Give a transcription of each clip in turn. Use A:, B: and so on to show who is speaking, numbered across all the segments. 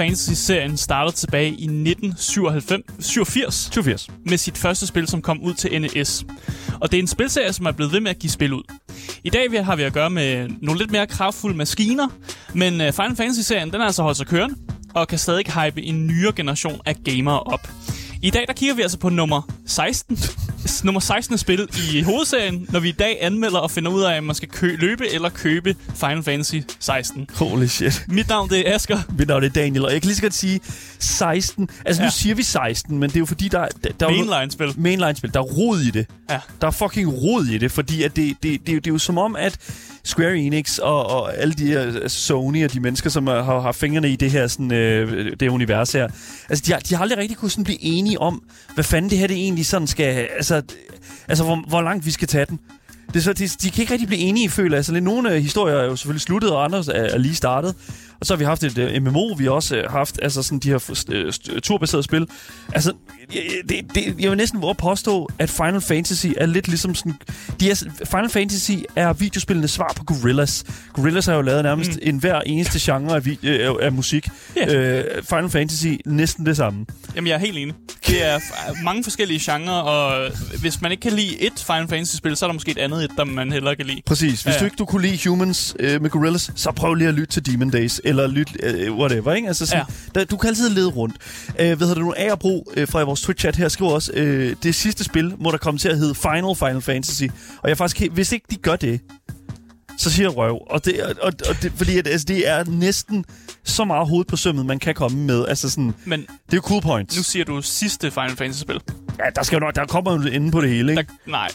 A: Fantasy-serien startede tilbage i 1987
B: 87.
A: med sit første spil, som kom ud til NES. Og det er en spilserie, som er blevet ved med at give spil ud. I dag har vi at gøre med nogle lidt mere kraftfulde maskiner, men øh, Final Fantasy-serien den er altså holdt sig kørende, og kan stadig hype en nyere generation af gamere op. I dag der kigger vi altså på nummer 16. nummer 16. spil i hovedserien, når vi i dag anmelder og finder ud af, om man skal kø- løbe eller købe Final Fantasy 16.
B: Holy shit.
A: Mit navn det er Asger.
B: Mit navn er Daniel, og jeg kan lige så godt sige 16. Altså, ja. Nu siger vi 16, men det er jo fordi, der, der, der er
A: Mainline-spil.
B: mainline-spil. Der er rod i det.
A: Ja.
B: Der er fucking rod i det, fordi at det, det, det, det, er jo- det er jo som om, at Square Enix og, og alle de her altså Sony og de mennesker, som har, har, fingrene i det her sådan, øh, det univers her, altså de har, de har aldrig rigtig kunne sådan blive enige om, hvad fanden det her det egentlig sådan skal, altså, altså hvor, hvor langt vi skal tage den. Det er så, de, de kan ikke rigtig blive enige, føler jeg. Så lidt nogle øh, historier er jo selvfølgelig sluttet, og andre er, er lige startet. Og så har vi haft et uh, MMO, vi har også uh, haft altså sådan de her uh, turbaserede spil. Altså, det, det, jeg vil næsten våge at påstå, at Final Fantasy er lidt ligesom sådan... De er, Final Fantasy er videospillenes svar på Gorillaz. Gorillaz har jo lavet nærmest mm. en hver eneste genre af, vi, øh, af musik.
A: Ja.
B: Uh, Final Fantasy næsten det samme.
A: Jamen, jeg er helt enig. Det er mange forskellige genrer, og hvis man ikke kan lide et Final Fantasy-spil, så er der måske et andet et, der man hellere kan lide.
B: Præcis. Hvis
A: Ja,
B: du ikke du kunne lide Humans øh, med Gorillaz, så prøv lige at lytte til Demon Days, eller lyt øh, whatever, ikke? Altså sådan, ja. der, du kan altid lede rundt. Øh, hvad hedder det nu? Agerbro øh, fra vores Twitch-chat her skriver også, øh, det sidste spil må der komme til at hedde Final Final Fantasy. Og jeg er faktisk hvis ikke de gør det, så siger jeg røv. Og det, og, og, det, fordi at, altså, det er næsten så meget hoved på sømmet, man kan komme med. Altså sådan,
A: Men
B: det er jo cool points.
A: nu siger du sidste Final Fantasy-spil.
B: ja, der, skal jo nok, der kommer jo inde på det hele, ikke?
A: Der, nej.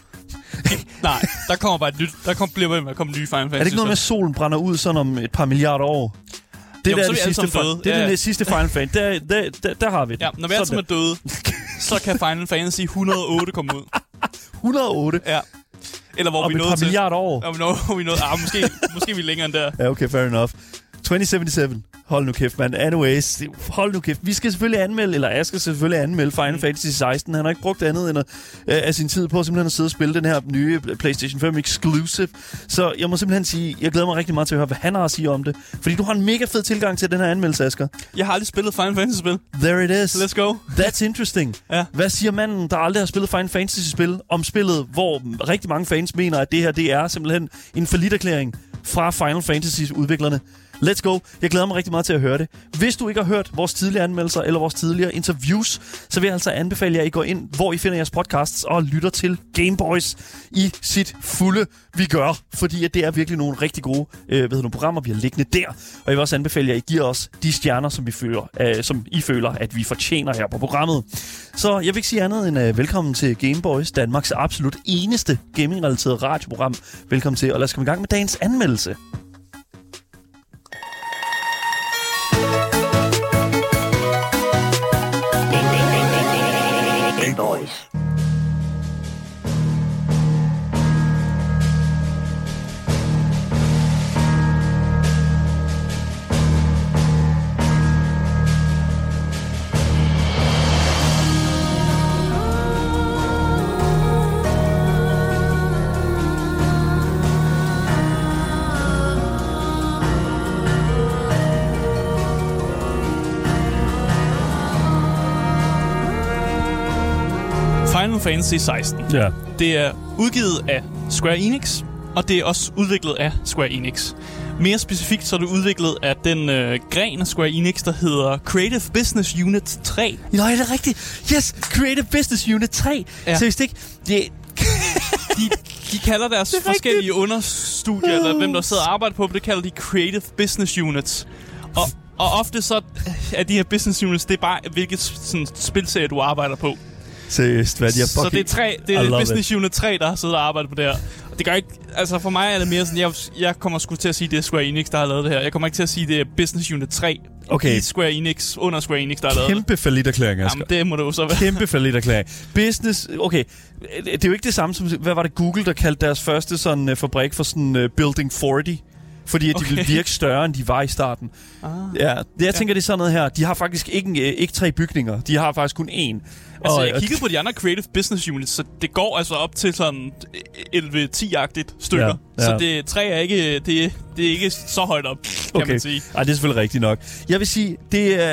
A: nej, der kommer bare et nyt. Der kommer, bliver med at komme nye Final Fantasy.
B: Er det ikke noget med, at solen brænder ud sådan om et par milliarder år? Det,
A: Jo,
B: der er
A: er
B: det sidste,
A: døde.
B: det er
A: Ja, ja.
B: det sidste Final Fantasy. Der, der, der, der har vi det.
A: Ja, når vi alle sammen er døde, så kan Final Fantasy 108 komme ud.
B: 108
A: Ja. Eller hvor
B: om
A: vi
B: et par
A: nåede til.
B: milliarder år.
A: Om når vi nåede, ah, måske, måske er vi længere end der.
B: Ja, okay, fair enough. 2077. Hold nu kæft, mand. Anyways, hold nu kæft. Vi skal selvfølgelig anmelde, eller jeg skal selvfølgelig anmelde Final Fantasy 16. Han har ikke brugt andet end at, øh, af sin tid på simpelthen at sidde og spille den her nye PlayStation 5 exclusive. Så jeg må simpelthen sige, jeg glæder mig rigtig meget til at høre, hvad han har at sige om det. Fordi du har en mega fed tilgang til den her anmeldelse, Asger.
A: Jeg har aldrig spillet Final Fantasy-spil.
B: There it is.
A: Let's go.
B: That's interesting.
A: Ja.
B: Hvad siger manden, der aldrig har spillet Final Fantasy-spil, om spillet, hvor rigtig mange fans mener, at det her det er simpelthen en forlitterklæring fra Final Fantasy-udviklerne? Let's go. Jeg glæder mig rigtig meget til at høre det. Hvis du ikke har hørt vores tidligere anmeldelser eller vores tidligere interviews, så vil jeg altså anbefale jer, at I går ind, hvor I finder jeres podcasts og lytter til Gameboys i sit fulde vi gør. Fordi at det er virkelig nogle rigtig gode øh, hvad hedder, nogle programmer, vi har liggende der. Og jeg vil også anbefale jer, at I giver os de stjerner, som, vi føler, øh, som I føler, at vi fortjener her på programmet. Så jeg vil ikke sige andet end øh, velkommen til Gameboys, Danmarks absolut eneste gaming-relateret radioprogram. Velkommen til, og lad os komme i gang med dagens anmeldelse.
C: Gameboys.
A: Final Fantasy 16.
B: Ja.
A: Det er udgivet af Square Enix, og det er også udviklet af Square Enix. Mere specifikt så er det udviklet af den øh, gren af Square Enix, der hedder Creative Business Unit 3.
B: Nej, det er rigtigt. Yes, Creative Business Unit 3.
A: Ja.
B: Seriøst ikke? Det,
A: De, de kalder deres
B: er
A: forskellige
B: rigtigt.
A: understudier, eller hvem der sidder og arbejder på det kalder de Creative Business Units. Og, og ofte så er de her business units, det er bare, hvilket sådan, spilserie du arbejder på.
B: Seriøst, hvad de har
A: Så det er, tre, det er Business Unit 3, der har siddet og arbejdet på det her. Og det gør ikke... Altså for mig er det mere sådan, jeg, jeg kommer sgu til at sige, det er Square Enix, der har lavet det her. Jeg kommer ikke til at sige, det er Business Unit 3
B: Okay.
A: i Square Enix, under Square Enix, der har lavet det.
B: Kæmpe forlitterklæring, Asger.
A: Jamen, det må det jo så være.
B: Kæmpe forlitterklæring. Business, okay. Det er jo ikke det samme som, hvad var det Google, der kaldte deres første sådan uh, fabrik for sådan uh, Building 40? Fordi at de
A: Okay.
B: ville virke større, end de var i starten.
A: Ah.
B: Ja, jeg tænker, det er sådan noget her. De har faktisk ikke, ikke tre bygninger. De har faktisk kun én.
A: Altså,
B: Og-
A: jeg kiggede på de andre creative business units, så det går altså op til sådan 11-10-agtigt stykker.
B: Ja, ja.
A: Så det træ er ikke, det, det er ikke så højt op, kan
B: Okay.
A: man sige.
B: Ej, det er selvfølgelig rigtigt nok. Jeg vil sige, det er,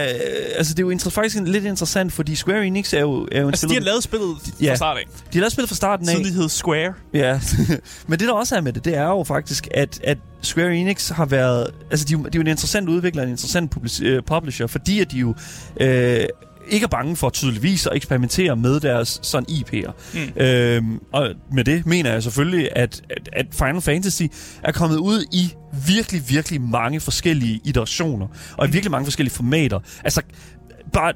B: altså, det er jo inter- faktisk lidt interessant, fordi Square Enix er jo, er jo en
A: Altså, de har lavet spillet
B: Ja.
A: fra start af.
B: de har lavet spillet fra starten af.
A: Siden de hed Square.
B: Ja, men det der også er med det, det er jo faktisk, at, at Square Enix har været... Altså, de, er jo- de er jo en interessant udvikler, en interessant publis- øh, publisher, fordi at de jo øh, ikke er bange for tydeligvis at eksperimentere med deres sådan IP'er.
A: Mm.
B: Øhm, og med det mener jeg selvfølgelig, at, at, at Final Fantasy er kommet ud i virkelig, virkelig mange forskellige iterationer, og i virkelig mange forskellige formater. Altså, bare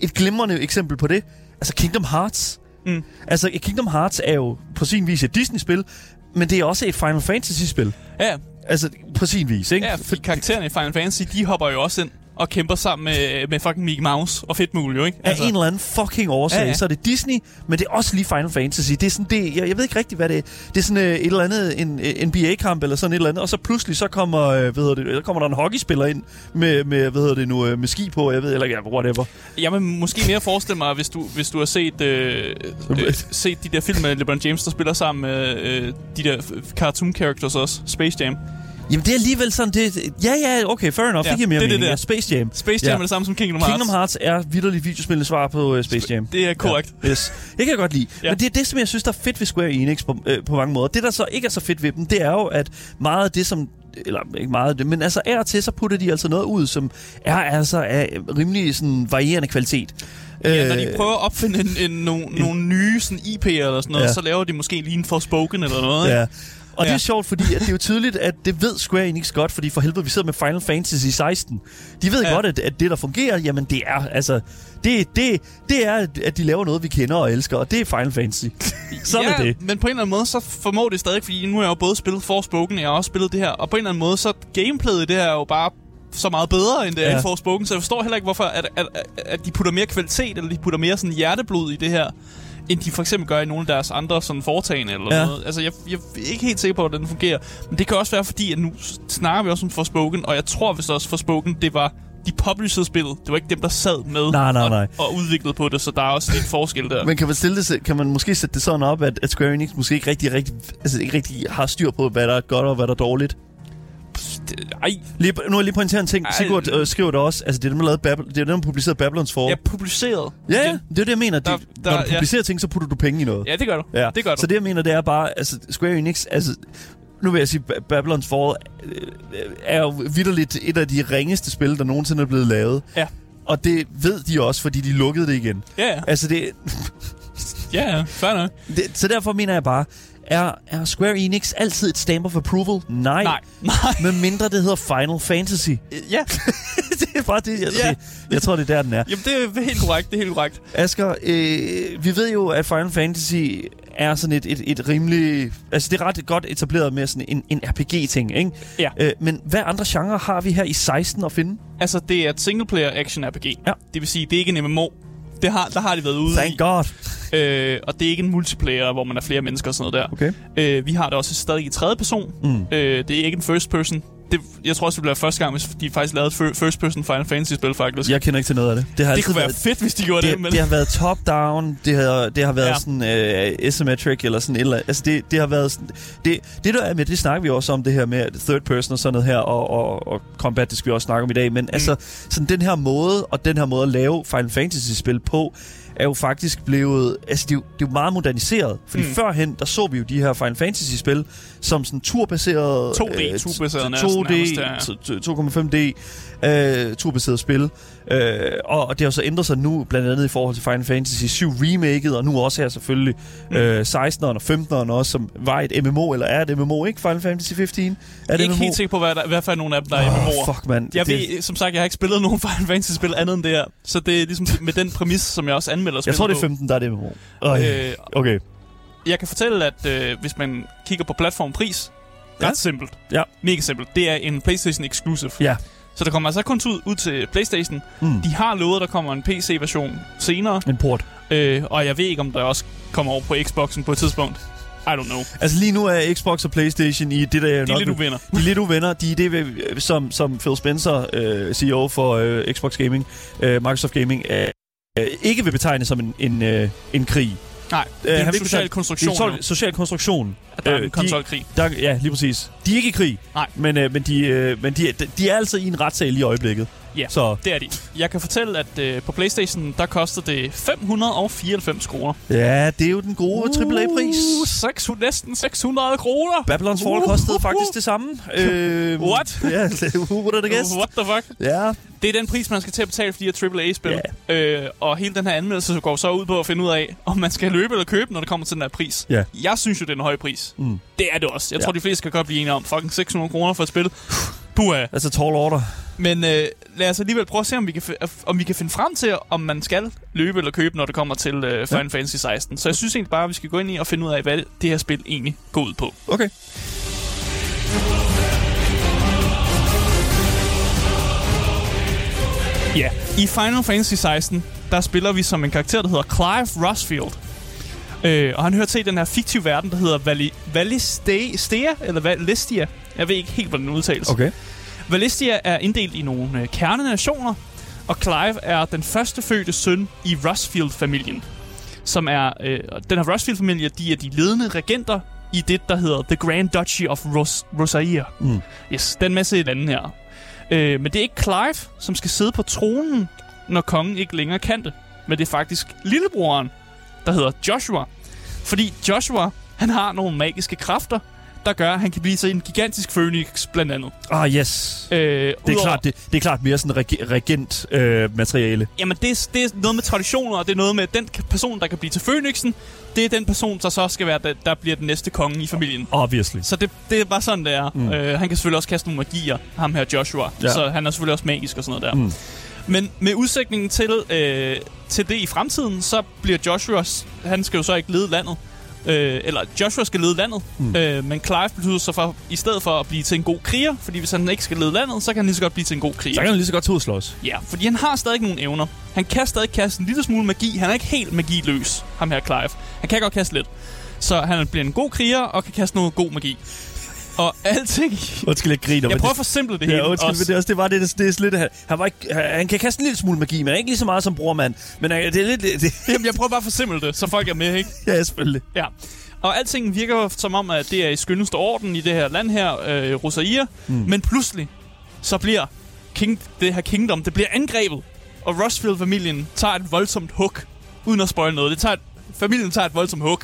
B: et glimrende eksempel på det. Altså, Kingdom Hearts.
A: Mm.
B: Altså, Kingdom Hearts er jo på sin vis et Disney-spil, men det er også et Final Fantasy-spil.
A: Ja,
B: Altså, på sin vis, ikke?
A: ja for karaktererne i Final Fantasy, de hopper jo også ind og kæmper sammen med, med fucking Mickey Mouse og Fedtmule, jo ikke?
B: Af en eller anden fucking årsag,
A: Ja,
B: ja, så er det Disney, men det er også lige Final Fantasy. Det er sådan det, jeg, jeg ved ikke rigtig, hvad det er. Det er sådan øh, et eller andet, en øh, NBA-kamp eller sådan et eller andet, og så pludselig så kommer, øh, hvad hedder det, der kommer der en hockeyspiller ind med, med hvad hedder det nu, øh, med ski på, jeg ved, eller ja, whatever.
A: Jeg vil måske mere forestille mig, hvis du, hvis du har set, øh, øh, set de der film med LeBron James, der spiller sammen med øh, de der cartoon characters også. Space Jam.
B: Jamen det er alligevel sådan, det, ja ja, okay, fair enough,
A: Ja,
B: ja, det giver mere
A: det er det
B: mening.
A: der.
B: Ja, Space Jam.
A: Space Jam
B: Ja.
A: er det samme som Kingdom Hearts.
B: Kingdom Hearts er vidderligt videospillende svar på uh, Space Jam.
A: Det er korrekt.
B: Ja, yes. Det kan jeg godt lide.
A: Ja.
B: Ja. Men det er det, som jeg synes, der er fedt ved Square Enix på, øh, på mange måder. Det, der så ikke er så fedt ved dem, det er jo, at meget af det, som eller ikke meget af det, men altså af og til, så putter de altså noget ud, som er altså af rimelig sådan varierende kvalitet.
A: Ja, når de
B: Øh,
A: prøver at opfinde en, en, nogle, nogle nye sådan IP'er eller sådan noget,
B: Ja.
A: så laver de måske lige en Forspoken eller noget. ikke?
B: Ja. Og det
A: Ja.
B: er sjovt, fordi at det er jo tydeligt, at det ved Square Enix godt, fordi for helvede, vi sidder med Final Fantasy 16. De ved
A: Ja.
B: godt, at, at det, der fungerer, jamen det er, altså, det, det, det er, at de laver noget, vi kender og elsker, og det er Final Fantasy. Sådan
A: ja,
B: er det.
A: men på en eller anden måde, så formår det stadig, fordi nu har jeg jo både spillet Forspoken, jeg har også spillet det her, og på en eller anden måde, så gameplayet i det her er jo bare så meget bedre, end det er
B: Ja.
A: i Forspoken, så jeg forstår heller ikke, hvorfor at, at, at, at de putter mere kvalitet, eller de putter mere sådan hjerteblod i det her, end de for eksempel gør i nogle af deres andre sådan foretagende eller
B: Ja.
A: noget. Altså, jeg, jeg er ikke helt sikker på, hvordan det fungerer. Men det kan også være, fordi at nu snakker vi også om Forspoken, og jeg tror vist også, Forspoken, det var de publishede spillet. Det var ikke dem, der sad med
B: Nej, nej,
A: og,
B: nej.
A: og udviklede på det, så der er også lidt forskel der.
B: Men kan man, stille det, kan man måske sætte det sådan op, at, at Square Enix måske ikke rigtig, rigtig, altså ikke rigtig har styr på, hvad der er godt og hvad der er dårligt?
A: Det- Ej,
B: Lige, nu er jeg lige pointere en ting.
A: Ej.
B: Sigurd øh, skriver det også. Altså, det er dem, der, lavede Babel, det er dem, der publicerede Babylons Fall.
A: er publiceret.
B: Ja, ja, det er det, jeg mener. De,
A: Der-
B: der,
A: der-
B: når du
A: ja.
B: publicerer ting, så putter du penge i noget.
A: Ja, det gør du.
B: Ja.
A: Det gør du.
B: Så det, jeg mener, det er bare, altså, Square Enix, altså, nu vil jeg sige, Ba- Babylon's Fall øh, er jo vidderligt et af de ringeste spil, der nogensinde er blevet lavet.
A: Ja.
B: Og det ved de også, fordi de lukkede det igen.
A: Ja, ja.
B: Altså, det,
A: Ja, ja. Fair nok.
B: det, så derfor mener jeg bare, er, er Square Enix altid et stamp of approval? Nej.
A: Nej. Nej.
B: Med mindre det hedder Final Fantasy.
A: Ja.
B: det er bare det, jeg,
A: Ja.
B: det, jeg tror, det er der, den er.
A: Jamen, det er helt korrekt. Det er helt korrekt.
B: Asger, øh, vi ved jo, at Final Fantasy er sådan et, et, et rimelig... Altså, det er ret godt etableret med sådan en, en RPG-ting, ikke?
A: Ja.
B: Øh, men hvad andre genrer har vi her i 16 at finde?
A: Altså, det er et single-player action-RPG.
B: Ja.
A: Det vil sige, det er ikke en MMO. Det har, der har de været ude
B: Thank
A: i.
B: God.
A: Øh, og det er ikke en multiplayer, hvor man er flere mennesker og sådan noget der.
B: Okay.
A: Øh, vi har det også stadig i tredje person.
B: Mm.
A: Øh, det er ikke en first person. Det, jeg tror også, det bliver første gang, hvis de faktisk lavede first person Final Fantasy-spil, faktisk.
B: Jeg kender ikke til noget af det. Det har
A: det kunne være
B: været,
A: fedt, hvis de gjorde det,
B: det,
A: men...
B: det har været top-down, det har, det har været
A: Ja.
B: sådan øh, asymmetric eller sådan et eller andet. Altså det, det har været sådan, det, det der er med, det snakker vi også om det her med third person og sådan noget her, og, og, og combat, det skal vi også snakke om i dag, men mm. altså sådan den her måde, og den her måde at lave Final Fantasy-spil på, er jo faktisk blevet, altså det er jo, det er jo meget moderniseret, fordi
A: Mm.
B: førhen, der så vi jo de her Final Fantasy-spil, som sådan turbaseret...
A: 2D,
B: øh,
A: turbaseret nærmest,
B: 2D,
A: nærmest, ja.
B: 2,5D, øh, turbaseret spil. Øh, og det har så ændret sig nu, blandt andet i forhold til Final Fantasy 7 remaket, og nu også her selvfølgelig
A: Mm.
B: øh, 16'eren og 15'eren også, som var et MMO, eller er et MMO, ikke? Final Fantasy 15? Er det
A: ikke
B: MMO?
A: helt sikker på, hvad, der, hvad for nogle af dem, der er
B: Åh,
A: MMO'er.
B: fuck, mand.
A: Jeg
B: det,
A: ved, som sagt, jeg har ikke spillet nogen Final Fantasy-spil andet end det her. Så det er ligesom med den præmis, som jeg også anmelder
B: jeg tror, det er
A: på.
B: 15, der er det MMO. Øh,
A: Øh,
B: okay.
A: jeg kan fortælle, at øh, hvis man kigger på platformpris,
B: Ja.
A: ret simpelt.
B: Ja.
A: Mega simpelt. Det er en PlayStation exclusive.
B: Ja.
A: Så der kommer altså kun ud, ud til PlayStation.
B: Mm.
A: De har lovet, at der kommer en PC-version senere.
B: En port.
A: Øh, og jeg ved ikke, om der også kommer over på Xboxen på et tidspunkt. I don't know.
B: Altså lige nu er Xbox og Playstation i det, der
A: De er
B: nok
A: lidt uvenner.
B: De er lidt uvenner. De er det, som, som Phil Spencer, øh, CEO for øh, Xbox Gaming, øh, Microsoft Gaming, øh, øh, ikke vil betegne som en, en, øh, en krig.
A: Nej, det er
B: han
A: en social konstruktion,
B: Det er en social konstruktion.
A: at der er
B: øh,
A: en
B: de-
A: konsolkrig.
B: Der, ja, lige præcis. De er ikke i krig,
A: Nej.
B: men, øh, men, de, øh, men de, de, de er altså i en retssal i øjeblikket.
A: Ja.
B: Så
A: Det er de. Jeg kan fortælle, at øh, på Playstation, der koster det 594 kroner.
B: ja, det er jo den gode AAA-pris.
A: Uh, 600, næsten 600 kroner.
B: Babylon's Fall kostede faktisk det samme. Øh,
A: What?
B: Ja, who would have guessed?
A: What the fuck?
B: Ja,
A: Det er den pris, man skal til at betale for de her AAA-spil. Øh, og hele den her anmeldelse går så ud på at finde ud af, om man skal løbe eller købe, når det kommer til den her pris.
B: Ja.
A: Jeg synes jo, det er en høj pris.
B: Mm.
A: Det er det også. Jeg
B: Ja.
A: tror, de fleste kan godt blive enige om. Fucking 600 kroner for et spil. Puh,
B: altså tall order.
A: Men øh, lad os alligevel prøve at se, om vi, kan fi- om vi kan finde frem til, om man skal løbe eller købe, når det kommer til øh, Final ja. Fantasy 16. Så jeg synes egentlig bare, at vi skal gå ind i og finde ud af, hvad det her spil egentlig går ud på.
B: Okay.
A: Ja. I Final Fantasy 16, der spiller vi som en karakter, der hedder Clive Rosfield. Øh, og han hører til i den her fiktive verden, der hedder Vali Valistea, eller Valistia. Jeg ved ikke helt, hvordan den udtales.
B: Okay.
A: Valistia er inddelt i nogle øh, kernenationer, og Clive er den første fødte søn i Rosfield-familien. Som er, øh, den her Rosfield-familie, de er de ledende regenter i det, der hedder The Grand Duchy of Ros- Rosaria.
B: Mm.
A: Yes, den masse lande her. Øh, men det er ikke Clive, som skal sidde på tronen, når kongen ikke længere kan det. Men det er faktisk lillebroren, der hedder Joshua. Fordi Joshua, han har nogle magiske kræfter, der gør, at han kan blive til en gigantisk phoenix, blandt andet.
B: Ah, yes.
A: Øh,
B: Det er, klart, det, det er klart mere sådan reg- regent-materiale.
A: Jamen, det er, det er noget med traditioner, og det er noget med, den person, der kan blive til Phoenixen, det er den person, der så skal være, der, der bliver den næste konge i familien.
B: Obviously.
A: Så det, det er bare sådan, det er.
B: Mm.
A: Øh, han kan selvfølgelig også kaste nogle magier, ham her Joshua.
B: Ja.
A: Så han er selvfølgelig også magisk og sådan noget der.
B: Mm.
A: Men med udsigningen til, øh, til det i fremtiden, så bliver Joshua, han skal jo så ikke lede landet. Øh, eller Joshua skal lede landet,
B: Mm.
A: øh, men Clive betyder så for, i stedet for at blive til en god kriger, fordi hvis han ikke skal lede landet, så kan han lige så godt blive til en god kriger.
B: Så kan han lige så godt tage slås.
A: Ja, fordi han har stadig nogle evner. Han kan stadig kaste en lille smule magi. Han er ikke helt magiløs, ham her Clive. Han kan godt kaste lidt. Så han bliver en god kriger og kan kaste noget god magi. Og alting...
B: Undskyld, jeg griner.
A: Jeg prøver at
B: det,
A: forsimple det
B: Ja,
A: hele.
B: undskyld,
A: også.
B: men det er også det var det, det, det er lidt, han, han, var ikke, han, kan kaste en lille smule magi, men ikke lige så meget som brormand. Men han, det er lidt... Det,
A: Jamen, jeg prøver bare at forsimple det, så folk er med, ikke?
B: ja, selvfølgelig.
A: Ja. Og alting virker som om, at det er i skyndeste orden i det her land her, øh, Rosaria.
B: Mm.
A: Mm. Men pludselig, så bliver king, det her kingdom, det bliver angrebet. Og Rosfield-familien tager et voldsomt hug, uden at spoil noget. Det tager et, familien tager et voldsomt hug.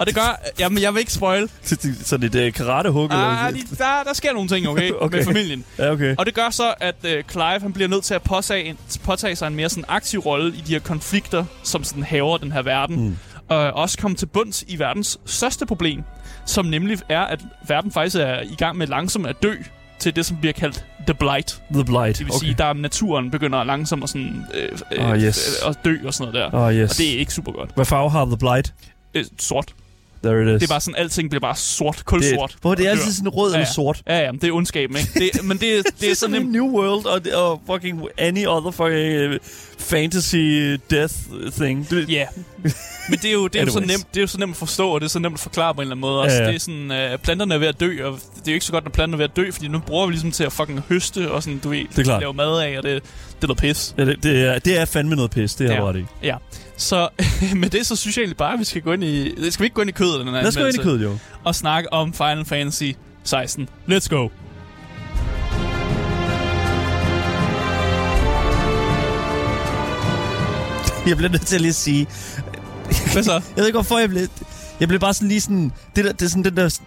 A: Og det gør... Jamen, jeg vil ikke spoil.
B: Sådan et uh, karate-hug.
A: Ah, de, der, der sker nogle ting, okay,
B: Okay.
A: med familien.
B: Ja, okay.
A: Og det gør så, at øh, Clive han bliver nødt til at påtage, påtage sig en mere sådan aktiv rolle i de her konflikter, som sådan haver den her verden.
B: Mm.
A: Og også komme til bunds i verdens største problem, som nemlig er, at verden faktisk er i gang med langsomt at dø til det, som bliver kaldt The Blight.
B: The Blight.
A: Det vil
B: okay.
A: sige, der naturen begynder langsomt at, sådan, øh, øh,
B: Ah, yes.
A: øh, at dø og sådan noget der.
B: Oh, yes.
A: Og det er ikke super godt.
B: Hvad farve har The Blight?
A: Øh, sort.
B: There it is.
A: Det er bare sådan, alting bliver bare sort. Kulsort.
B: Hvor det er altid sådan rød
A: Ja,
B: eller
A: ja.
B: sort.
A: Ja, ja, det er ondskaben, ikke? Det, men det, det,
B: Det
A: er så nemt.
B: en New World og, og fucking any other fucking uh, fantasy death thing.
A: Ja. Men det er jo, det er jo så nemt, det er jo så nemt at forstå, og det er så nemt at forklare på en eller anden måde også.
B: Ja, ja.
A: Det er sådan, uh, planterne er ved at dø, og det er jo ikke så godt, når planterne er ved at dø, fordi nu bruger vi ligesom til at fucking høste og sådan, du ved,
B: Det er klart.
A: lave mad af, og det, det er noget pis.
B: Ja, det, det, er, det er fandme noget pis, det har
A: Ja.
B: ret i.
A: Ja. Så med det, så synes jeg egentlig bare, at vi skal gå ind i... Skal vi ikke gå ind i kødet den
B: Lad os gå ind i kødet, jo.
A: Og snakke om Final Fantasy 16. Let's go.
B: Jeg bliver nødt til at lige sige...
A: Hvad så?
B: Jeg ved ikke, hvorfor jeg blev... Jeg blev bare sådan lige sådan... Det, der, det er sådan den der...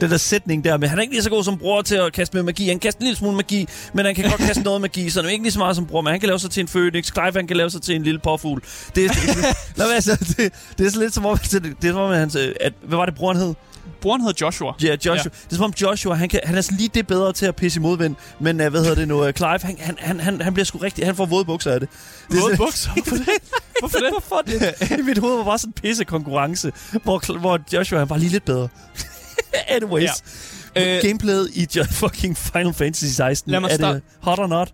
B: Den der sætning der med, han er ikke lige så god som bror til at kaste med magi. Han kaster en lille smule magi, men han kan godt kaste noget magi, så han er ikke lige så meget som bror, men han kan lave sig til en phoenix. Clive, han kan lave sig til en lille påfugl. Det, er- det, men altså, det, det er så lidt som om, det, det er som om, at hans, øh, at, hvad var det, broren hed?
A: Broren hedder Joshua.
B: Ja, Joshua. Ja. Det er som om Joshua, han, kan, han er lige det bedre til at pisse i modvind, men uh, hvad hedder det nu, uh, Clive, han, han, han, han, bliver sgu rigtig, han får våde bukser af det. det sådan-
A: bukser. Hvorfor det? Hvorfor det?
B: Hvorfor det? I mit hoved var bare sådan en pisse konkurrence, hvor, hvor Joshua han var lige lidt bedre. Anyways. Ja.
A: Øh,
B: Gameplayet i fucking Final Fantasy 16.
A: Lad mig
B: er det hot or not?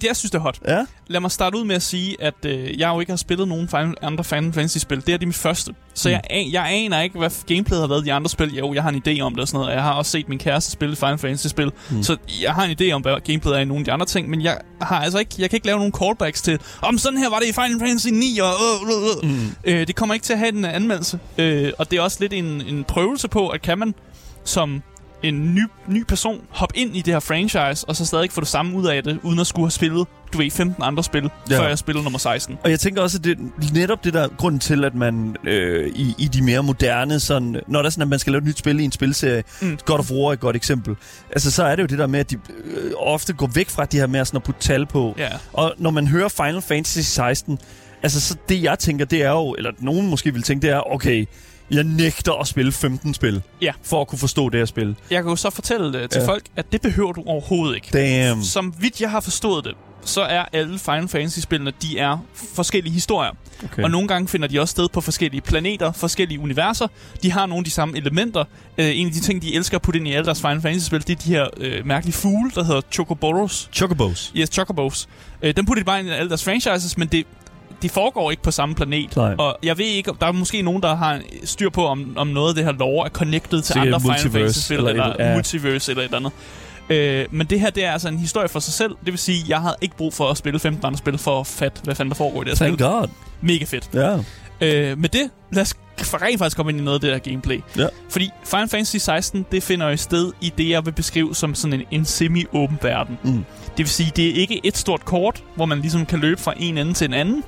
A: det, jeg synes, det er hot.
B: Ja?
A: Lad mig starte ud med at sige, at øh, jeg jo ikke har spillet nogen final, andre Final Fantasy-spil. Det er det mit første. Så
B: Mm.
A: jeg, jeg aner ikke, hvad gameplayet har været i de andre spil. Jo, jeg har en idé om det og sådan noget. og Jeg har også set min kæreste spille Final Fantasy-spil. Mm. Så jeg har en idé om, hvad gameplayet er i nogle af de andre ting. Men jeg har altså ikke, jeg kan ikke lave nogen callbacks til, om sådan her var det i Final Fantasy 9, og øh, øh, øh.
B: Mm.
A: Øh, det kommer ikke til at have en anmeldelse. Øh, og det er også lidt en, en prøvelse på, at kan man som en ny, ny person hoppe ind i det her franchise, og så stadig ikke få det samme ud af det, uden at skulle have spillet, du ved, 15 andre spil,
B: Ja.
A: før jeg spillede nummer 16.
B: Og jeg tænker også, at det netop det der er grunden til, at man øh, i, i de mere moderne, sådan, når der er sådan, at man skal lave et nyt spil i en spilserie. Mm. God of War er et godt eksempel, altså så er det jo det der med, at de øh, ofte går væk fra de her med sådan at putte tal på.
A: Ja.
B: Og når man hører Final Fantasy 16, altså så det jeg tænker, det er jo, eller nogen måske vil tænke, det er, okay, jeg nægter at spille 15 spil,
A: Ja.
B: for at kunne forstå det her spil.
A: Jeg kan jo så fortælle uh, til
B: Ja.
A: ja. folk, at det behøver du overhovedet ikke.
B: Damn.
A: Som vidt jeg har forstået det, så er alle Final Fantasy-spillene, de er forskellige historier.
B: Okay.
A: Og nogle gange finder de også sted på forskellige planeter, forskellige universer. De har nogle af de samme elementer. Øh, en af de ting, de elsker at putte ind i alle deres Final Fantasy-spil, det er de her øh, mærkelige fugle, der hedder Chocoboros.
B: Chocobos.
A: Yes, Chocobos. Øh, dem putter de bare ind i alle deres franchises, men det, de foregår ikke på samme planet.
B: Nej.
A: Og jeg ved ikke, der er måske nogen, der har styr på, om, om noget af det her lore er connected til
B: Sikkert
A: andre Final Fantasy-spil,
B: eller
A: eller,
B: et-
A: eller
B: ja.
A: multiverse eller et andet. Øh, men det her, det er altså en historie for sig selv. Det vil sige, jeg havde ikke brug for at spille 15 andre spil for at fatte, hvad fanden der foregår i det her
B: Thank
A: spil.
B: God.
A: Mega fedt.
B: Ja.
A: Øh, med det, lad os f- rent faktisk komme ind i noget af det der gameplay.
B: Ja.
A: Fordi Final Fantasy 16, det finder jo sted i det, jeg vil beskrive som sådan en, en semi-åben verden.
B: Mm.
A: Det vil sige, det er ikke et stort kort, hvor man ligesom kan løbe fra en ende til en anden.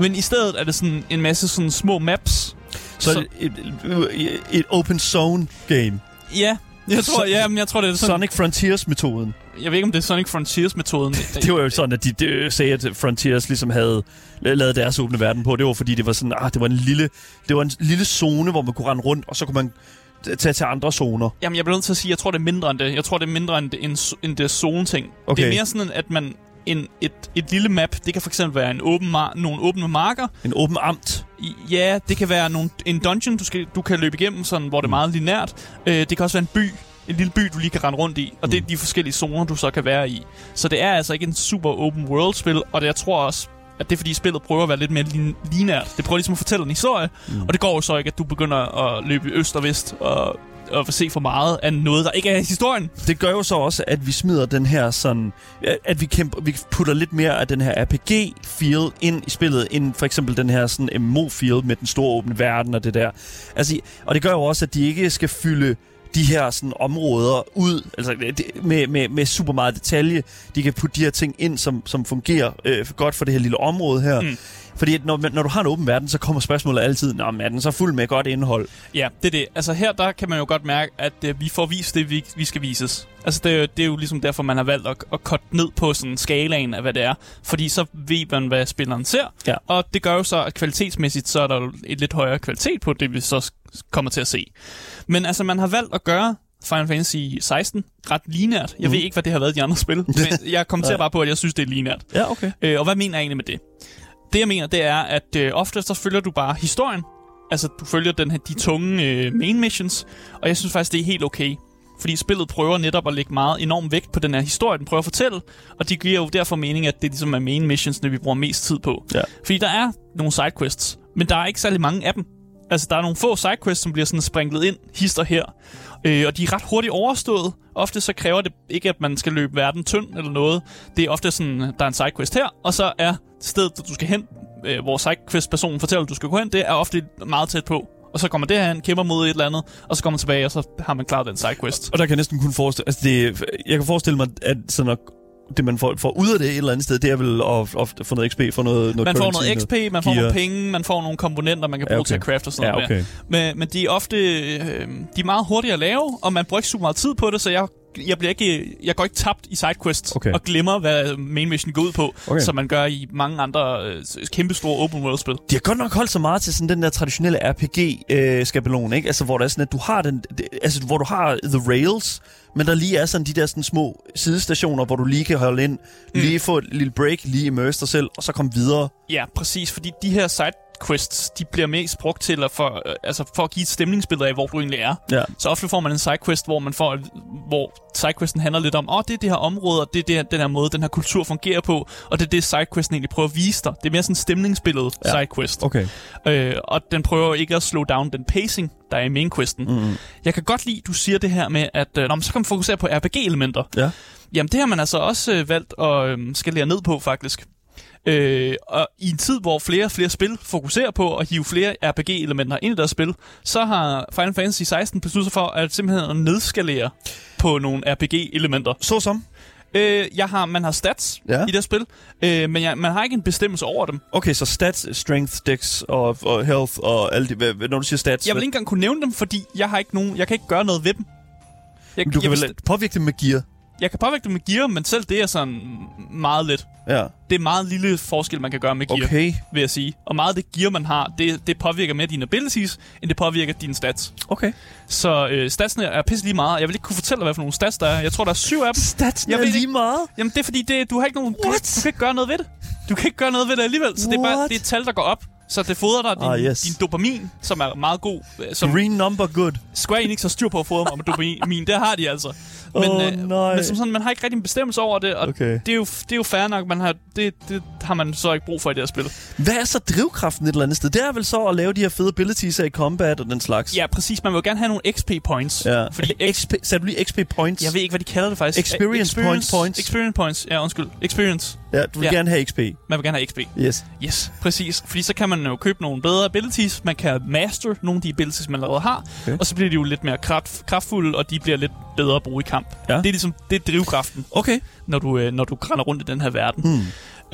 A: Men i stedet er det sådan en masse sådan små maps.
B: Så, så et, et, et open zone game.
A: Ja, jeg tror, ja, men jeg tror, det er sådan...
B: Sonic Frontiers-metoden.
A: Jeg ved ikke, om det er Sonic Frontiers-metoden.
B: Det var jo sådan, at de, de sagde, at Frontiers ligesom havde lavet deres åbne verden på. Det var fordi, det var sådan, ah, det var en lille, det var en lille zone, hvor man kunne rende rundt, og så kunne man tage til andre zoner.
A: Jamen, jeg bliver nødt til at sige, at jeg tror, det er mindre end det. Jeg tror, det er mindre end, end, end det zone-ting.
B: Okay.
A: Det er mere sådan, at man... En, et, et lille map, det kan fx være en åben mar- nogle åbne marker.
B: En åben amt.
A: Ja, det kan være nogle, en dungeon, du, skal, du kan løbe igennem, sådan, hvor det er
B: Mm.
A: meget lineært. Øh, det kan også være en by, en lille by, du lige kan rende rundt i. Og det er
B: Mm.
A: de forskellige zoner, du så kan være i. Så det er altså ikke en super open world-spil, og det, jeg tror også, at det er fordi spillet prøver at være lidt mere lin- lineært. Det prøver ligesom at fortælle en historie,
B: Mm.
A: og det går jo så ikke, at du begynder at løbe øst og vest og, og se for meget af noget, der ikke er i historien.
B: Det gør jo så også, at vi smider den her sådan... At vi, kæmper, vi putter lidt mere af den her RPG-feel ind i spillet, end for eksempel den her sådan MMO-feel med den store åbne verden og det der. Altså, og det gør jo også, at de ikke skal fylde de her sådan, områder ud altså, med, med, med super meget detalje. De kan putte de her ting ind, som, som fungerer øh, godt for det her lille område her. Mm.
A: Mm.
B: Fordi at når, når du har en åben verden, så kommer spørgsmålet altid, Nå, men er den så fuld med godt indhold?
A: Ja, det er det. Altså her, der kan man jo godt mærke, at øh, vi får vist det, vi, vi skal vises. Altså det, er jo- det er jo ligesom derfor, man har valgt at, at korte ned på sådan skalaen af, hvad det er. Fordi så ved man, hvad spilleren ser.
B: Ja.
A: Og det gør jo så, at kvalitetsmæssigt, så er der et lidt højere kvalitet på det, vi så kommer til at se. Men altså, man har valgt at gøre Final Fantasy 16 ret linært. Jeg
B: Mhm.
A: ved ikke, hvad det har været i de andre spil, men jeg kommenterer bare på, at jeg synes, det er linært.
B: Ja, okay.
A: Øh, og hvad mener jeg egentlig med det? Det jeg mener, det er, at øh, ofte så følger du bare historien. Altså, du følger den her, de tunge øh, main missions, og jeg synes faktisk, det er helt okay. Fordi spillet prøver netop at lægge meget enorm vægt på den her historie, den prøver at fortælle, og det giver jo derfor mening, at det ligesom er main missions, vi bruger mest tid på.
B: Ja.
A: Fordi der er nogle sidequests, men der er ikke særlig mange af dem. Altså, der er nogle få sidequests, som bliver sådan sprinklet ind, hister her. Øh, og de er ret hurtigt overstået. Ofte så kræver det ikke, at man skal løbe verden tynd eller noget. Det er ofte sådan, der er en sidequest her, og så er stedet, du skal hen, øh, hvor sidequest-personen fortæller, at du skal gå hen, det er ofte meget tæt på. Og så kommer det her, kæmper mod et eller andet, og så kommer man tilbage, og så har man klaret den sidequest.
B: Og der kan jeg næsten kun forestille... Altså det, jeg kan forestille mig, at sådan at det, man får, får ud af det et eller andet sted, det er vel at, at få noget XP, få noget, noget
A: Man får noget XP, man får
B: gear.
A: nogle penge, man får nogle komponenter, man kan
B: Ja,
A: bruge
B: okay.
A: til at crafte og sådan
B: Ja,
A: noget.
B: okay.
A: Men, men de er ofte øh, de er meget hurtige at lave, og man bruger ikke super meget tid på det, så jeg, jeg, bliver ikke, jeg går ikke tabt i sidequests
B: Okay.
A: og glemmer, hvad main mission går ud på,
B: Okay.
A: som man gør i mange andre øh, kæmpe store open world-spil.
B: De har godt nok holdt så meget til sådan den der traditionelle RPG-skabelon, ikke? Altså, hvor der er sådan, at du har den, altså, hvor du har the rails, men der lige er sådan de der sådan små sidestationer, hvor du lige kan holde ind, mm. lige få et lille break, lige immerse dig selv, og så komme videre.
A: Ja, præcis, fordi de her side sidequests, de bliver mest brugt til at for, øh, altså for at give et stemningsbillede af, hvor du egentlig er.
B: Ja.
A: Så ofte får man en sidequest, hvor man får, hvor sidequesten handler lidt om, åh, oh, det er det her område, og det er det her, den her måde, den her kultur fungerer på, og det er det, sidequesten egentlig prøver at vise dig. Det er mere sådan en stemningsbillede,
B: Ja.
A: sidequest.
B: Okay.
A: Øh, og den prøver ikke at slå down den pacing, der er i mainquesten.
B: Mm.
A: Jeg kan godt lide, du siger det her med, at øh, nå, så kan man fokusere på RPG-elementer.
B: Ja.
A: Jamen, det har man altså også øh, valgt at øh, skalere ned på, faktisk. Øh, og i en tid, hvor flere og flere spil fokuserer på at hive flere RPG-elementer ind i deres spil, så har Final Fantasy 16 besluttet sig for at simpelthen at nedskalere på nogle RPG-elementer.
B: Så som?
A: Øh, jeg har, man har stats
B: Ja.
A: i det spil, øh, men jeg, man har ikke en bestemmelse over dem.
B: Okay, så stats, strength, dex og, og health og alt det. Når du siger stats...
A: Jeg vil ikke engang kunne nævne dem, fordi jeg har ikke nogen, jeg kan ikke gøre noget ved dem. Jeg,
B: Men du kan
A: jeg,
B: vel påvirke det med gear?
A: Jeg kan påvirke dem med gear, men selv det er sådan meget let.
B: Ja.
A: Det er meget lille forskel, man kan gøre med gear, okay. Vil jeg sige. Og meget af det gear, man har, det, det påvirker mere dine abilities, end det påvirker dine stats.
B: Okay.
A: Så øh, statsene er pisse lige meget. Jeg vil ikke kunne fortælle dig, hvad for nogle stats der er. Jeg tror, der er syv af dem.
B: Stats
A: Jeg
B: er lige
A: ikke-
B: meget?
A: Jamen, det er fordi, det, du har ikke nogen... Du,
B: What?
A: du kan ikke gøre noget ved det. Du kan ikke gøre noget ved det alligevel. Så det er bare
B: What?
A: det er et tal, der går op. Så det fodrer dig din,
B: Ah, yes.
A: din dopamin, som er meget god. øh, Som
B: Green number good.
A: Square Enix har styr på at fodre mig med dopamin. Det har de altså. Men, øh,
B: nej.
A: men som sådan, man har ikke rigtig en bestemmelse over det, og
B: Okay.
A: det, er jo, det er jo fair nok. Man har, det, det har man så ikke brug for i det her spil.
B: Hvad er så drivkraften et eller andet sted? Det er vel så at lave de her fede abilities af i combat og den slags?
A: Ja, præcis. Man vil jo gerne have nogle XP points.
B: Ja.
A: Fordi
B: XP, sagde du lige XP points?
A: jeg ved ikke, hvad de kalder det faktisk.
B: Experience points, points.
A: Experience points. Ja, undskyld. Experience.
B: Ja, du vil
A: Ja.
B: gerne have XP.
A: Man vil gerne have XP.
B: Yes.
A: Yes, præcis. Fordi så kan man jo købe nogle bedre abilities. Man kan master nogle af de abilities, man allerede har.
B: Okay.
A: Og så bliver de jo lidt mere kraft, kraftfulde, og de bliver lidt bedre at bruge i kamp.
B: Ja.
A: Det er ligesom det er drivkraften,
B: Okay.
A: når du, øh, når du grænder rundt i den her verden.
B: Hmm.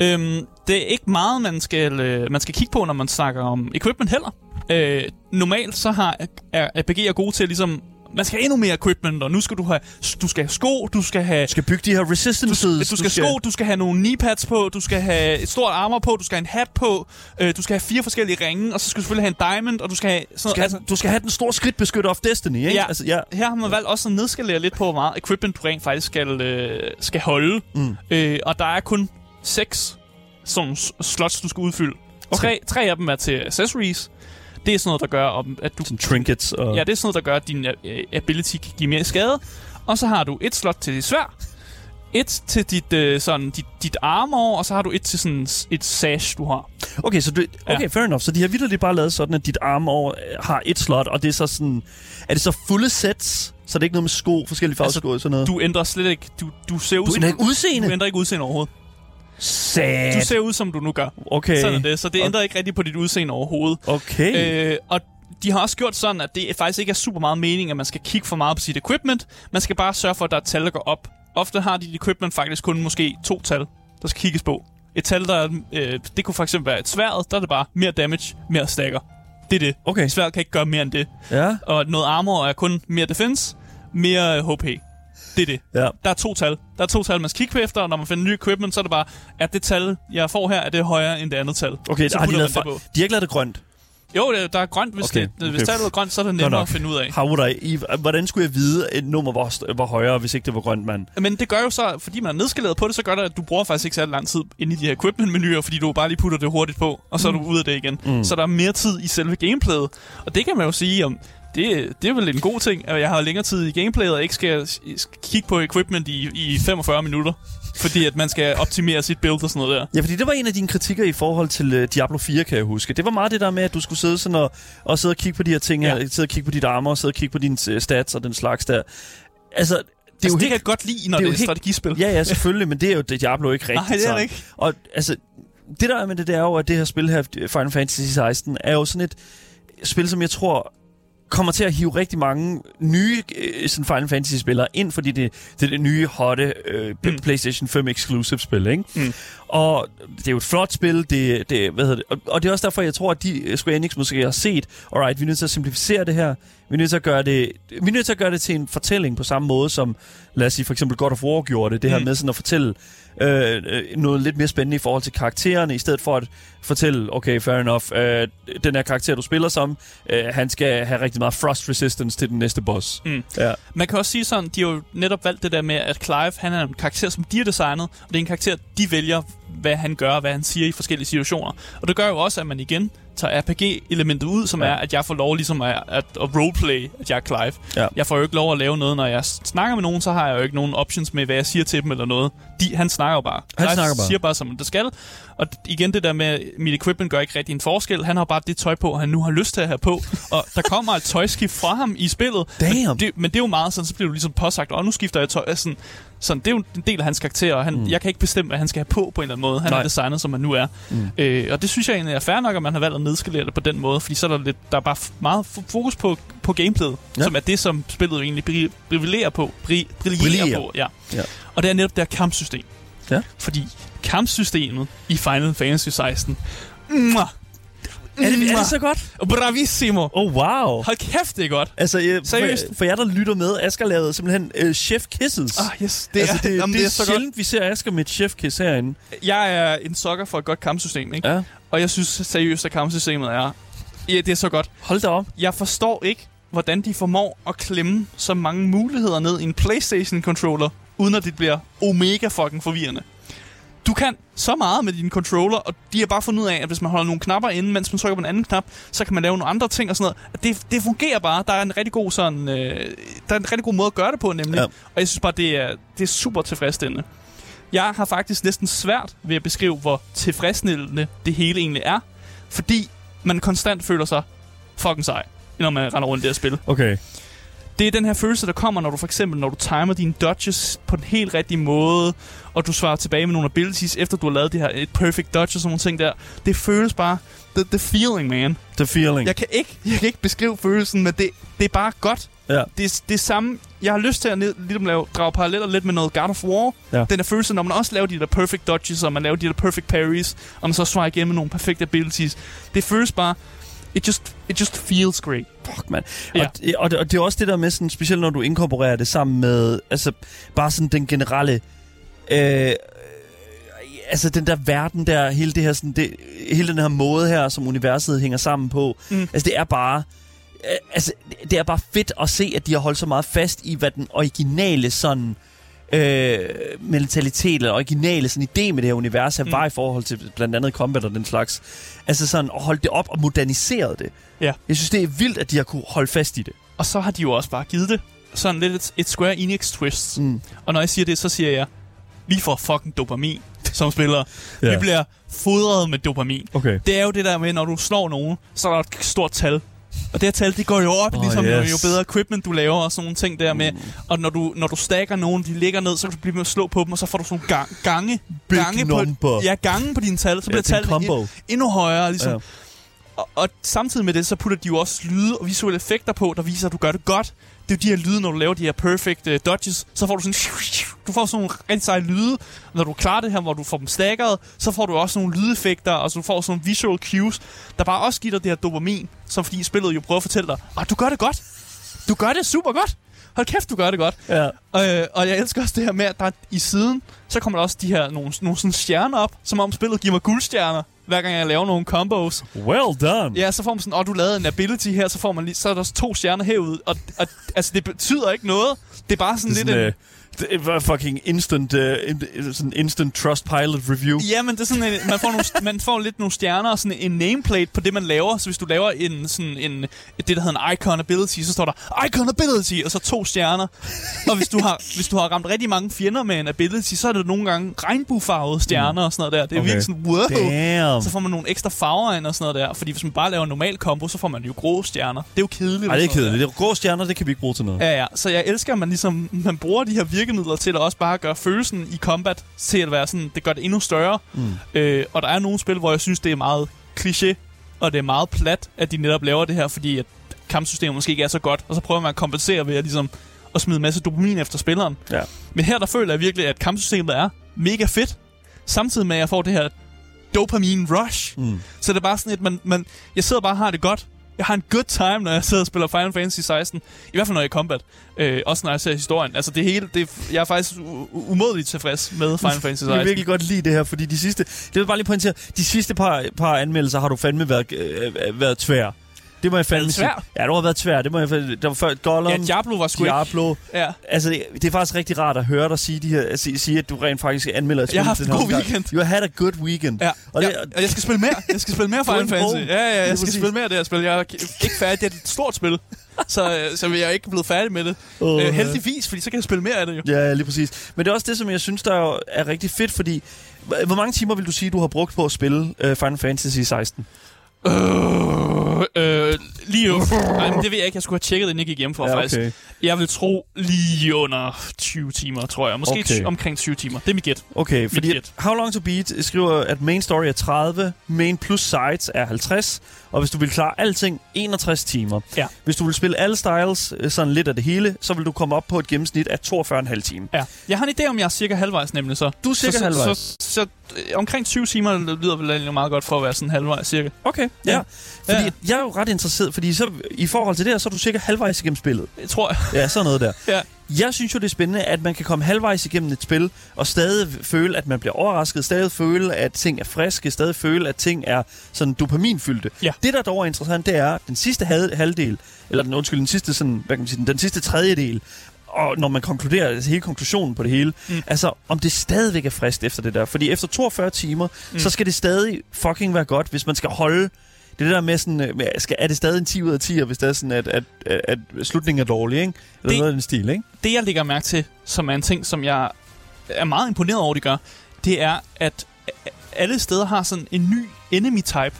A: Øhm, det er ikke meget, man skal, øh, man skal kigge på, når man snakker om equipment heller. Øh, normalt så har er RPG'er gode til at ligesom... Man skal have endnu mere equipment, og nu skal du have, du skal have sko, du skal have
B: Du skal bygge de her
A: du,
B: resistances.
A: du skal have sko, du skal have nogle kneepads på, du skal have et stort armor på, du skal have en hat på, øh, du skal have fire forskellige ringe, og så skal du selvfølgelig have en diamond, og du skal have sådan
B: skal,
A: altså,
B: du skal have den store skridtbeskytter of Destiny, ikke?
A: Ja.
B: Altså, ja.
A: her har man valgt også at nedskalere lidt på, hvor meget equipment du rent faktisk skal, øh, skal holde.
B: Mm.
A: Øh, og der er kun seks sådan slots, du skal udfylde.
B: Okay.
A: Tre, tre af dem er til accessories. Det er sådan noget, der gør, om, at du...
B: Sådan trinkets og...
A: Ja, det er sådan noget, der gør, at din øh, ability kan give mere skade. Og så har du et slot til dit svær, et til dit, øh, sådan, dit, dit armor, og så har du et til sådan et sash, du har.
B: Okay, så du, okay,
A: Ja.
B: fair enough. Så de har vildt bare lavet sådan, at dit armor øh, har et slot, og det er så sådan... Er det så fulde sets? Så det er ikke noget med sko, forskellige farvesko og sådan noget?
A: Du ændrer slet ikke... Du, du ser ud
B: du ændrer ikke udseende?
A: Du ændrer ikke udseende overhovedet.
B: Sat.
A: Du ser ud, som du nu gør.
B: Okay.
A: Sådan er det. Så det
B: Okay.
A: ændrer ikke rigtig på dit udseende overhovedet.
B: Okay.
A: Øh, og de har også gjort sådan, at det faktisk ikke er super meget mening, at man skal kigge for meget på sit equipment. Man skal bare sørge for, at der er tal, der går op. Ofte har dit equipment faktisk kun måske to tal, der skal kigges på. Et tal, der øh, det kunne for eksempel være et sværd, der er det bare mere damage, mere stacker. Det er det.
B: Okay.
A: Sværd kan ikke gøre mere end det.
B: Ja.
A: Og noget armor er kun mere defense, mere HP. Det er det.
B: Ja.
A: Der er to tal. Der er to tal, man skal kigge på efter, og når man finder ny equipment, så er det bare, at det tal, jeg får her, er det højere end det andet tal.
B: Okay,
A: så
B: har de, lavet
A: på.
B: de har ikke lavet det grønt.
A: Jo, der er grønt. Hvis,
B: Okay,
A: okay, det, hvis
B: okay.
A: tallet er grønt, så er det nemmere at finde ud af.
B: How would I, hvordan skulle jeg vide, et nummer var, var højere, hvis ikke det var grønt, mand?
A: Men det gør jo så, fordi man er nedskaleret på det, så gør det, at du bruger faktisk ikke særlig lang tid inde i de her equipment-menuer, fordi du bare lige putter det hurtigt på, og så er du ude af det igen.
B: Mm.
A: Mm. Så der er mere tid i selve gameplayet. Og det kan man jo sige om, det, det er vel en god ting, at jeg har længere tid i gameplayet, og ikke skal, skal kigge på equipment i, i 45 minutter. Fordi at man skal optimere sit build og sådan noget der.
B: Ja, fordi det var en af dine kritikker i forhold til uh, Diablo 4, kan jeg huske. Det var meget det der med, at du skulle sidde sådan og, og sidde og kigge på de her ting her.
A: Ja.
B: Sidde og kigge på dit armor, sidde og kigge på dine uh, stats og den slags der. Altså, det er
A: Det,
B: jo
A: altså, det
B: helt...
A: kan jeg godt lide, når
B: det er
A: det er, et strategispil.
B: Ja, ja, selvfølgelig, men det er jo det Diablo ikke rigtigt.
A: Nej, det er det ikke.
B: Og altså, det der er med det, det er jo, at det her spil her, Final Fantasy 16, er jo sådan et spil, som jeg tror kommer til at hive rigtig mange nye øh, sådan Final Fantasy-spillere ind, fordi det, det er det nye, hotte øh,
A: Mm.
B: PlayStation 5 exclusive spil, ikke?
A: Mm.
B: Og det er jo et flot spil, det, det, hvad hedder det, og, og det er også derfor, jeg tror, at de øh, Square Enix måske har set, alright, vi er nødt til at simplificere det her, vi er nødt til at gøre det, vi er nødt til at gøre det til en fortælling på samme måde, som, lad os sige, for eksempel God of War gjorde det, det her
A: Mm.
B: med sådan at fortælle øh, øh, noget lidt mere spændende i forhold til karaktererne, i stedet for at fortælle, okay, fair enough, øh, den her karakter, du spiller som, øh, han skal have rigtig meget frost resistance til den næste boss.
A: Mm.
B: Ja.
A: Man kan også sige sådan, de har jo netop valgt det der med, at Clive, han er en karakter, som de har designet, og det er en karakter, de vælger, hvad han gør, hvad han siger i forskellige situationer. Og det gør jo også, at man igen tager RPG-elementet ud, som
B: Ja.
A: er, at jeg får lov ligesom at, at, at roleplay, at jeg er Clive.
B: Ja.
A: Jeg får jo ikke lov at lave noget, når jeg snakker med nogen, så har jeg jo ikke nogen options med, hvad jeg siger til dem eller noget. De, han snakker jo bare.
B: Han
A: Clive
B: snakker bare.
A: siger bare, som det skal. Og igen, det der med, mit equipment gør ikke rigtig en forskel. Han har bare det tøj på, han nu har lyst til at have på. og der kommer et tøjskift fra ham i spillet.
B: Damn.
A: Men det, men det er jo meget sådan, så bliver du ligesom påsagt, og nu skifter jeg tøj. Sådan, sådan, det er jo en del af hans karakter, og han, mm. jeg kan ikke bestemme, hvad han skal have på på en eller anden måde. Han
B: Nej.
A: er designet, som han nu er. Mm. Øh, og det synes jeg egentlig er fair nok, at man har valgt at nedskalere det på den måde, fordi så er der, lidt, der er bare meget fokus på, på gameplayet,
B: Ja.
A: som er det, som spillet jo egentlig bri- brillerer på. Bri- brillerer
B: Brillerer.
A: på, ja.
B: Ja.
A: Og det er netop det her kampsystem.
B: Ja.
A: Fordi kampsystemet i Final Fantasy 16... Mwah,
B: Er det, er det så godt?
A: Bravissimo!
B: Oh, wow.
A: Hold kæft, det er godt.
B: Altså, øh,
A: Seriøst?
B: For, for jer, der lytter med, Asger lavede simpelthen øh, chef kisses.
A: Ah, yes. Det er,
B: altså, det,
A: jamen,
B: det,
A: det er
B: er
A: så godt.
B: sjældent, vi ser Asger med et chef kiss herinde.
A: Jeg er en sokker for et godt kampsystem, ikke?
B: Ja.
A: Og jeg synes seriøst, at kampsystemet er... Ja, det er så godt.
B: Hold da op.
A: Jeg forstår ikke, hvordan de formår at klemme så mange muligheder ned i en PlayStation-controller, uden at det bliver omega fucking forvirrende. Du kan så meget med din controller, og de har bare fundet ud af, at hvis man holder nogle knapper inde, mens man trykker på en anden knap, så kan man lave nogle andre ting og sådan noget. Det, det fungerer bare. Der er en rigtig god sådan, øh, der er en rigtig god måde at gøre det på, nemlig.
B: Ja.
A: Og jeg synes bare, det er, det er super tilfredsstillende. Jeg har faktisk næsten svært ved at beskrive, hvor tilfredsstillende det hele egentlig er, fordi man konstant føler sig fucking sej, når man render rundt i det her spil.
B: Okay.
A: Det er den her følelse, der kommer, når du for eksempel, når du timer dine dodges på den helt rigtige måde, og du svarer tilbage med nogle abilities, efter du har lavet det her et perfect dodge og sådan nogle ting der. Det føles bare, the, the feeling, man.
B: The feeling.
A: Jeg kan ikke, jeg kan ikke beskrive følelsen, men det, det er bare godt.
B: Ja.
A: Det, det er samme, jeg har lyst til at ned, ligesom lave, drage paralleller lidt med noget God of War.
B: Ja.
A: Den der følelse, når man også laver de der perfect dodges, og man laver de der perfect parries, og man så svarer igen med nogle perfekte abilities. Det føles bare, it just, it just feels great.
B: Fuck, mand.
A: Ja.
B: Og, det- og, det, og det er også det der med, sådan, specielt når du inkorporerer det sammen med, altså, bare sådan den generelle, øh, altså den der verden der, hele det her, sådan, det, hele den her måde her, som universet hænger sammen på, mm.
A: Mm.
B: altså det er bare, øh, altså det er bare fedt at se, at de har holdt så meget fast i, hvad den originale sådan, øh, mentalitet eller originale sådan idé med det her univers her mm. Var i forhold til blandt andet combat og den slags. Altså sådan at holde det op og moderniseret det.
A: Ja.
B: Jeg synes, det er vildt, at de har kunne holde fast i det.
A: Og så har de jo også bare givet det sådan lidt et, et Square Enix twist.
B: Mm.
A: Og når jeg siger det, så siger jeg, vi får fucking dopamin som spillere.
B: Ja.
A: Vi bliver fodret med dopamin.
B: Okay.
A: Det er jo det der med, når du slår nogen, så er der et stort tal. Og det her tal, det går jo op,
B: Oh,
A: ligesom
B: yes.
A: jo bedre equipment du laver og sådan nogle ting der med. Og når du, når du stacker nogen, de ligger ned, så kan du blive med at slå på dem, og så får du sådan nogle gang, gange,
B: Big
A: gange
B: number.
A: på, ja, gange på dine tal, så bliver
B: er en
A: tallene
B: combo.
A: en, endnu højere. Ligesom. Ja. Og, og samtidig med det, så putter de jo også lyde og visuelle effekter på, der viser, at du gør det godt. Det er jo de her lyde, når du laver de her perfect uh, dodges, så får du sådan, du får sådan nogle rigtig seje lyde. Når du klarer det her, hvor du får dem stakkeret, så får du også nogle lydeffekter, og så du får sådan nogle visual cues, der bare også giver dig det her dopamin, som fordi spillet jo prøver at fortælle dig, at du gør det godt. Du gør det super godt. Hold kæft, du gør det godt.
B: Ja.
A: Øh, og jeg elsker også det her med, at der er i siden, så kommer der også de her nogle, nogle sådan stjerner op, som om spillet giver mig guldstjerner, hver gang jeg laver nogle combos.
B: Well done.
A: Ja, så får man sådan, åh, du lavede en ability her, så får man lige, så er der to stjerner herude. Og, og altså, det betyder ikke noget. Det er bare sådan,
B: Det er
A: lidt
B: sådan,
A: en...
B: øh, det var fucking instant, uh, sådan instant trust pilot review.
A: Ja, men det er sådan, en, man, får nogle, man får lidt nogle stjerner og sådan en nameplate på det, man laver. Så hvis du laver en, sådan en, det, der hedder en icon ability, så står der icon ability, og så to stjerner. Og hvis du har, hvis du har ramt rigtig mange fjender med en ability, så er det nogle gange regnbuefarvede stjerner og sådan noget der. Det er
B: Okay.
A: virkelig sådan, wow.
B: Damn.
A: Så får man nogle ekstra farver ind og sådan noget der. Fordi hvis man bare laver en normal combo, så får man jo grå stjerner. Det er jo kedeligt.
B: Nej, det er kedeligt. Det er grå stjerner, det kan vi ikke bruge til noget.
A: Ja, ja. Så jeg elsker, at man ligesom man bruger de her virkemidler til at også bare gøre følelsen i combat til at være sådan, det gør det endnu større.
B: Mm.
A: Øh, og der er nogle spil, hvor jeg synes, det er meget kliché, og det er meget plat, at de netop laver det her, fordi at kampsystemet måske ikke er så godt, og så prøver man at kompensere ved at ligesom at smide en masse dopamin efter spilleren.
B: Ja.
A: Men her der føler jeg virkelig, at kampsystemet er mega fedt, samtidig med, at jeg får det her dopamin rush.
B: Mm.
A: Så det er bare sådan, at man, man, jeg sidder bare og har det godt. Jeg har en good time, når jeg sidder og spiller Final Fantasy 16. I hvert fald, når jeg er i combat. Øh, også når jeg ser historien. Altså, det hele, det, jeg er faktisk umådeligt tilfreds med Final Fantasy 16.
B: Jeg vil virkelig godt lide det her, fordi de sidste... Det vil bare lige pointere. De sidste par, par anmeldelser har du fandme været, øh, været tvær. Det må jeg fandme
A: det
B: sige. Ja, det har været svært. Det må jeg fandme... Der var før Gollum,
A: Ja, Diablo var sgu ikke...
B: Diablo.
A: Ja.
B: Altså, det, det, er faktisk rigtig rart at høre dig sige, de her, sige, sige at du rent faktisk anmelder et spil.
A: Jeg har haft en god weekend.
B: You had a good weekend.
A: Ja,
B: Og det,
A: ja, og jeg skal spille mere. Jeg skal spille mere Final Fantasy. Ja, ja,
B: Det
A: jeg skal spille mere det her spil. Jeg er ikke færdig. Det er et stort spil. Så, øh, så jeg er ikke blevet færdig med det.
B: Åh,
A: Øh, heldigvis, fordi så kan jeg spille mere af det jo.
B: Ja, lige præcis. Men det er også det, som jeg synes, der er, rigtig fedt, fordi... Hvor mange timer vil du sige, du har brugt på at spille uh, Final Fantasy 16?
A: Øh, øh, lige. Nej, men det ved jeg ikke. Jeg skulle have tjekket, inden jeg gik hjem for,
B: Ja,
A: faktisk.
B: okay.
A: Jeg vil tro lige under 20 timer, tror jeg. Måske
B: Okay.
A: omkring 20 timer. Det er mit gæt.
B: Okay, fordi
A: gæt.
B: How Long To Beat skriver, at main story er 30, main plus sides er 50, og hvis du vil klare alting, 61 timer.
A: Ja.
B: Hvis du vil spille alle styles, øh, sådan lidt af det hele, så vil du komme op på et gennemsnit af 42,5 timer.
A: Ja. Jeg har en idé om, jeg er cirka halvvejs nemlig så.
B: Du er cirka
A: så,
B: halvvejs.
A: Så, så, så øh, omkring 20 timer lyder vel egentlig meget godt for at være sådan halvvejs cirka.
B: Okay, ja.
A: Ja.
B: ja. Fordi
A: Ja.
B: jeg er jo ret interesseret, fordi så, i forhold til det her, så er du cirka halvvejs igennem spillet.
A: Det tror jeg.
B: Ja, sådan noget der.
A: Ja.
B: Jeg synes jo, det er spændende, at man kan komme halvvejs igennem et spil, og stadig føle, at man bliver overrasket, stadig føle, at ting er friske, stadig føle, at ting er sådan dopaminfyldte.
A: Ja.
B: Det, der dog er interessant, det er den sidste hal- halvdel, eller den, undskyld, den sidste, sådan, hvad kan man sige, den, den sidste tredjedel, og når man konkluderer, altså hele konklusionen på det hele,
A: Mm.
B: altså om det stadigvæk er frisk efter det der. Fordi efter 42 timer,
A: mm.
B: så skal det stadig fucking være godt, hvis man skal holde det er der med sådan, øh, skal, er det stadig en 10 ud af 10, hvis det er sådan, at, at, at, slutningen er dårlig, ikke? Eller
A: Det-
B: noget af den stil, ikke?
A: det, jeg lægger mærke til, som er en ting, som jeg er meget imponeret over, de gør, det er, at alle steder har sådan en ny enemy type.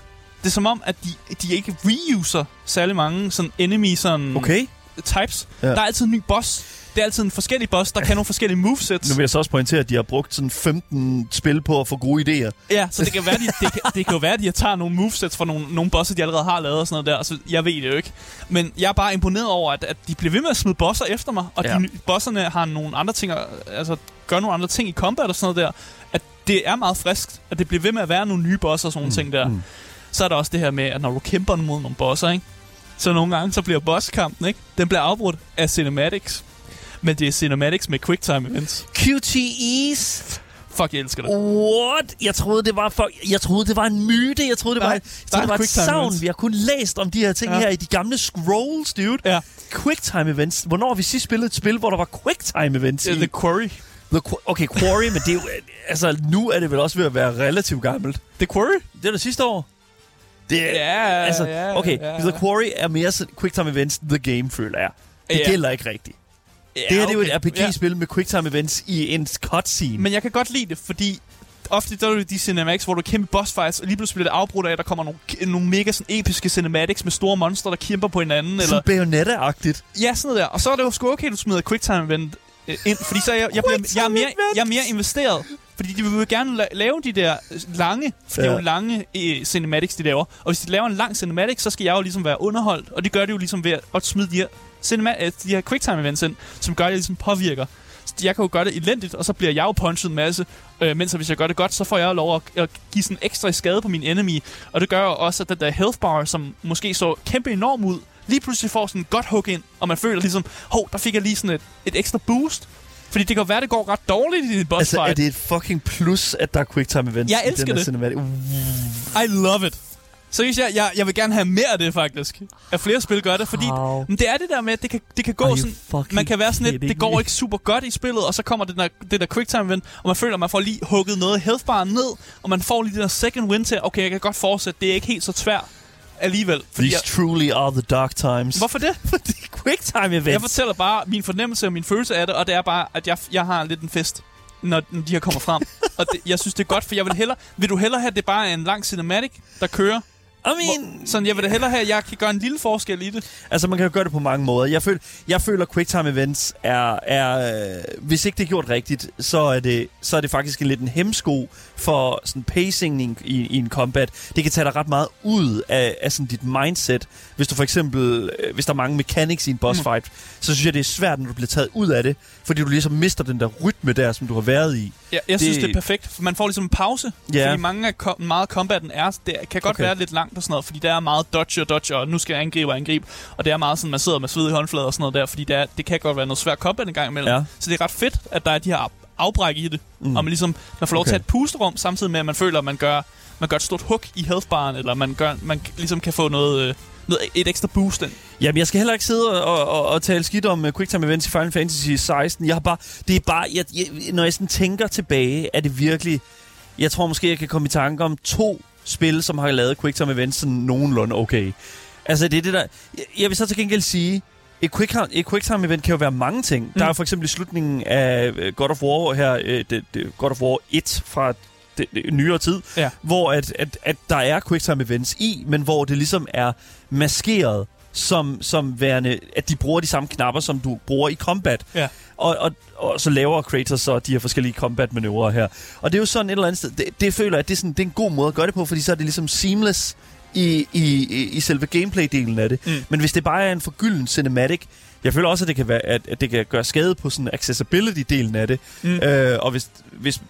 A: Det er som om, at de, de ikke reuser særlig mange sådan enemy sådan
B: Okay.
A: types.
B: Ja.
A: Der er altid en ny boss. Det er altid en forskellig boss, der kan nogle forskellige movesets.
B: Nu vil jeg så også pointere, at de har brugt sådan 15 spil på at få gode idéer.
A: Ja, så det kan, være, de, det, kan, det kan jo være, at de tager nogle movesets fra nogle, nogle bosser, de allerede har lavet og sådan noget der. Så jeg ved det jo ikke. Men jeg er bare imponeret over, at, at de bliver ved med at smide bosser efter mig. Og
B: Ja.
A: de, bosserne har nogle andre ting, altså gør nogle andre ting i combat og sådan noget der. At det er meget friskt, at det bliver ved med at være nogle nye bosser og sådan nogle ting der.
B: mm.
A: Så er der også det her med, at når du kæmper mod nogle bosser, ikke? Så nogle gange, så bliver bosskampen, ikke? Den bliver afbrudt af cinematics. Men det er cinematics med quicktime events.
B: QTEs?
A: Fuck, jeg elsker det.
B: What? Jeg troede, det var for, jeg troede, det var en myte. Jeg troede, det
A: Nej,
B: var, jeg troede, det var et savn.
A: events.
B: Vi har kun læst om de her ting
A: Ja.
B: her i de gamle scrolls, dude.
A: Ja,
B: Quicktime events. Hvornår har vi sidst spillet et spil, hvor der var quicktime events
A: det er
B: i?
A: The Quarry.
B: The Qu- okay, Quarry, men det er jo... Altså, nu er det vel også ved at være relativt gammelt.
A: The Quarry?
B: Det er det sidste år. Det er,
A: Ja,
B: altså,
A: ja,
B: okay,
A: ja.
B: The Quarry er mere sådan quicktime events The Game, føler jeg. Det
A: Ja.
B: gælder ikke rigtigt.
A: Ja,
B: det her det er jo et
A: okay.
B: RPG-spil med quicktime events i en cutscene.
A: Men jeg kan godt lide det, fordi ofte der er det de cinematics, hvor du kæmper boss fights, og lige pludselig bliver det afbrudt af, at der kommer nogle, nogle mega sådan, episke cinematics med store monster, der kæmper på hinanden. Eller,
B: Sådan Bayonetta-agtigt.
A: ja, sådan noget der. Og så er det jo sgu okay, at du smider quicktime event øh, ind, fordi så er jeg, jeg, bliver, jeg, er mere, jeg er mere investeret. Fordi de vil jo gerne la- lave de der øh, lange, for det er jo lange øh, cinematics, de laver. Og hvis de laver en lang cinematic, så skal jeg jo ligesom være underholdt. Og det gør det jo ligesom ved at, smide de her, cinema- øh, de her quicktime events ind, som gør, at jeg ligesom påvirker. Så jeg kan jo gøre det elendigt, og så bliver jeg jo punchet en masse. Øh, mens hvis jeg gør det godt, så får jeg lov at, at give sådan ekstra skade på min enemy. Og det gør jo også, at den der health bar, som måske så kæmpe enorm ud, lige pludselig får sådan et godt hook ind, og man føler ligesom, hov, der fik jeg lige sådan et, et ekstra boost. Fordi det kan være, det går ret dårligt i dit boss
B: Altså,
A: fight.
B: er det et fucking plus, at der er quicktime events
A: Jeg
B: i
A: elsker det.
B: Cinematic?
A: I love it. Seriøst, jeg, jeg, jeg vil gerne have mere af det, faktisk. At flere spil gør det, fordi
B: How
A: men det er det der med, at det kan, det kan gå sådan... Man kan være sådan lidt, det går ikke super godt i spillet, og så kommer det der, det der quicktime event, og man føler, at man får lige hugget noget health bar ned, og man får lige det der second win til, okay, jeg kan godt fortsætte, det er ikke helt så svært alligevel. Fordi
B: These
A: jeg,
B: truly are the dark times.
A: hvorfor det?
B: Fordi quicktime events.
A: Jeg fortæller bare min fornemmelse og min følelse af det, og det er bare, at jeg, jeg har lidt en fest, når, når de her kommer frem. og det, jeg synes, det er godt, for jeg vil hellere... Vil du hellere have, at det bare er en lang cinematic, der kører?
B: I mean,
A: Hvor, sådan, jeg vil da hellere have, at jeg kan gøre en lille forskel i det.
B: altså man kan jo gøre det på mange måder. Jeg føler, jeg føler quicktime events er, er øh, hvis ikke det er gjort rigtigt, så er det, så er det faktisk en lidt en hemsko for sådan pacing i, en- i, en combat. Det kan tage dig ret meget ud af, af sådan dit mindset. Hvis du for eksempel, øh, hvis der er mange mechanics i en boss
A: Mm.
B: fight, så synes jeg, det er svært, når du bliver taget ud af det, fordi du ligesom mister den der rytme der, som du har været i.
A: Jeg, jeg det... synes,
B: Det-
A: er perfekt. For man får ligesom en pause.
B: Ja.
A: Fordi mange af kom- meget af combaten er, det kan godt
B: okay.
A: være lidt langt og sådan noget, fordi der er meget dodge og dodge, og nu skal jeg angribe og angribe. Og det er meget sådan, man sidder med svedige håndflader og sådan noget der, fordi det, er, det kan godt være noget svært combat en gang imellem.
B: Ja.
A: Så det er ret fedt, at der er de her afbræk i det. Mm. Og man ligesom man får lov okay. til at have et pusterum, samtidig med, at man føler, at man gør, man gør et stort hug i healthbaren, eller man, gør, man ligesom kan få noget, øh, noget, et ekstra boost ind.
B: Jamen, jeg skal heller ikke sidde og, og, og tale skidt om uh, QuickTime Events i Final Fantasy 16. Jeg har bare, det er bare, jeg, jeg, når jeg sådan tænker tilbage, er det virkelig... Jeg tror måske, jeg kan komme i tanke om to spil, som har lavet QuickTime Events sådan nogenlunde okay. Altså, det er det der... Jeg, vil så til gengæld sige, et, quick, et QuickTime event kan jo være mange ting. Mm. Der er for eksempel i slutningen af øh, God of War her, øh, det, det, God of War 1 fra det, det, nyere tid,
A: Ja.
B: hvor at, at, at der er QuickTime events i, men hvor det ligesom er maskeret som, som værende, at de bruger de samme knapper, som du bruger i combat.
A: Ja.
B: Og, og, og så laver Kratos så de her forskellige combat-manøvrer her. Og det er jo sådan et eller andet sted, det, det føler jeg, at det er, sådan, det er en god måde at gøre det på, fordi så er det ligesom seamless i, i, i, i selve gameplay-delen af det.
A: Mm.
B: Men hvis det bare er en forgylden cinematic, jeg føler også, at det kan, være, at, at det kan gøre skade på sådan accessibility-delen af det.
A: Mm.
B: Øh, og hvis, hvis,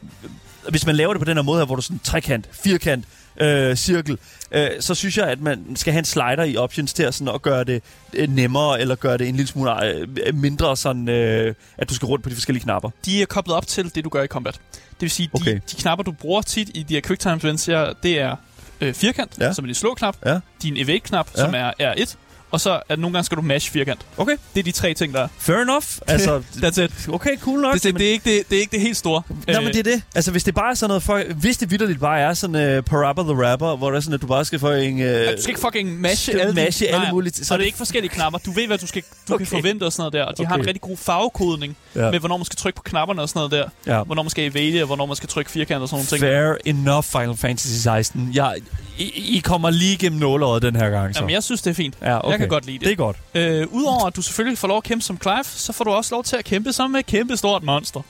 B: hvis man laver det på den her måde her, hvor du sådan trekant, firkant, øh, cirkel, øh, så synes jeg, at man skal have en slider i options til at, sådan, at gøre det øh, nemmere, eller gøre det en lille smule øh, mindre sådan, øh, at du skal rundt på de forskellige knapper.
A: De er koblet op til det, du gør i combat. Det vil sige,
B: Okay.
A: de, de knapper, du bruger tit i de her quicktime events det er øh, firkant,
B: Ja.
A: som er din slå-knap,
B: Ja.
A: din evade-knap,
B: Ja.
A: som er R1, og så er nogle gange skal du mash firkant.
B: Okay.
A: Det er de tre ting, der er.
B: Fair enough. Altså,
A: That's it.
B: okay, cool nok.
A: Det, det, det, er ikke det, det er ikke det helt store.
B: Nå, men det er det. Altså, hvis det bare er sådan noget for... Hvis det vidderligt bare er sådan uh, Parappa the Rapper, hvor det er sådan, at du bare skal få en... Uh,
A: du skal ikke fucking mashe alle, de-
B: mashe alle
A: Nej,
B: mulige ting. Så er
A: det er ikke forskellige knapper. Du ved, hvad du, skal, du
B: Okay.
A: kan forvente og sådan noget der. Og de har en
B: Okay.
A: rigtig god farvekodning
B: Ja.
A: med, hvornår man skal trykke på knapperne og sådan noget der.
B: Ja.
A: Hvornår man skal evade, og hvornår man skal trykke firkant og sådan nogle ting.
B: Fair enough, Final Fantasy 16. Jeg, I, I kommer lige igennem nåleåret den her gang, så.
A: Jamen, jeg synes, det er fint.
B: ja, okay.
A: Jeg kan godt lide
B: Det
A: det.
B: er godt.
A: Øh, Udover at du selvfølgelig får lov at kæmpe som Clive, så får du også lov til at kæmpe som et kæmpe stort monster.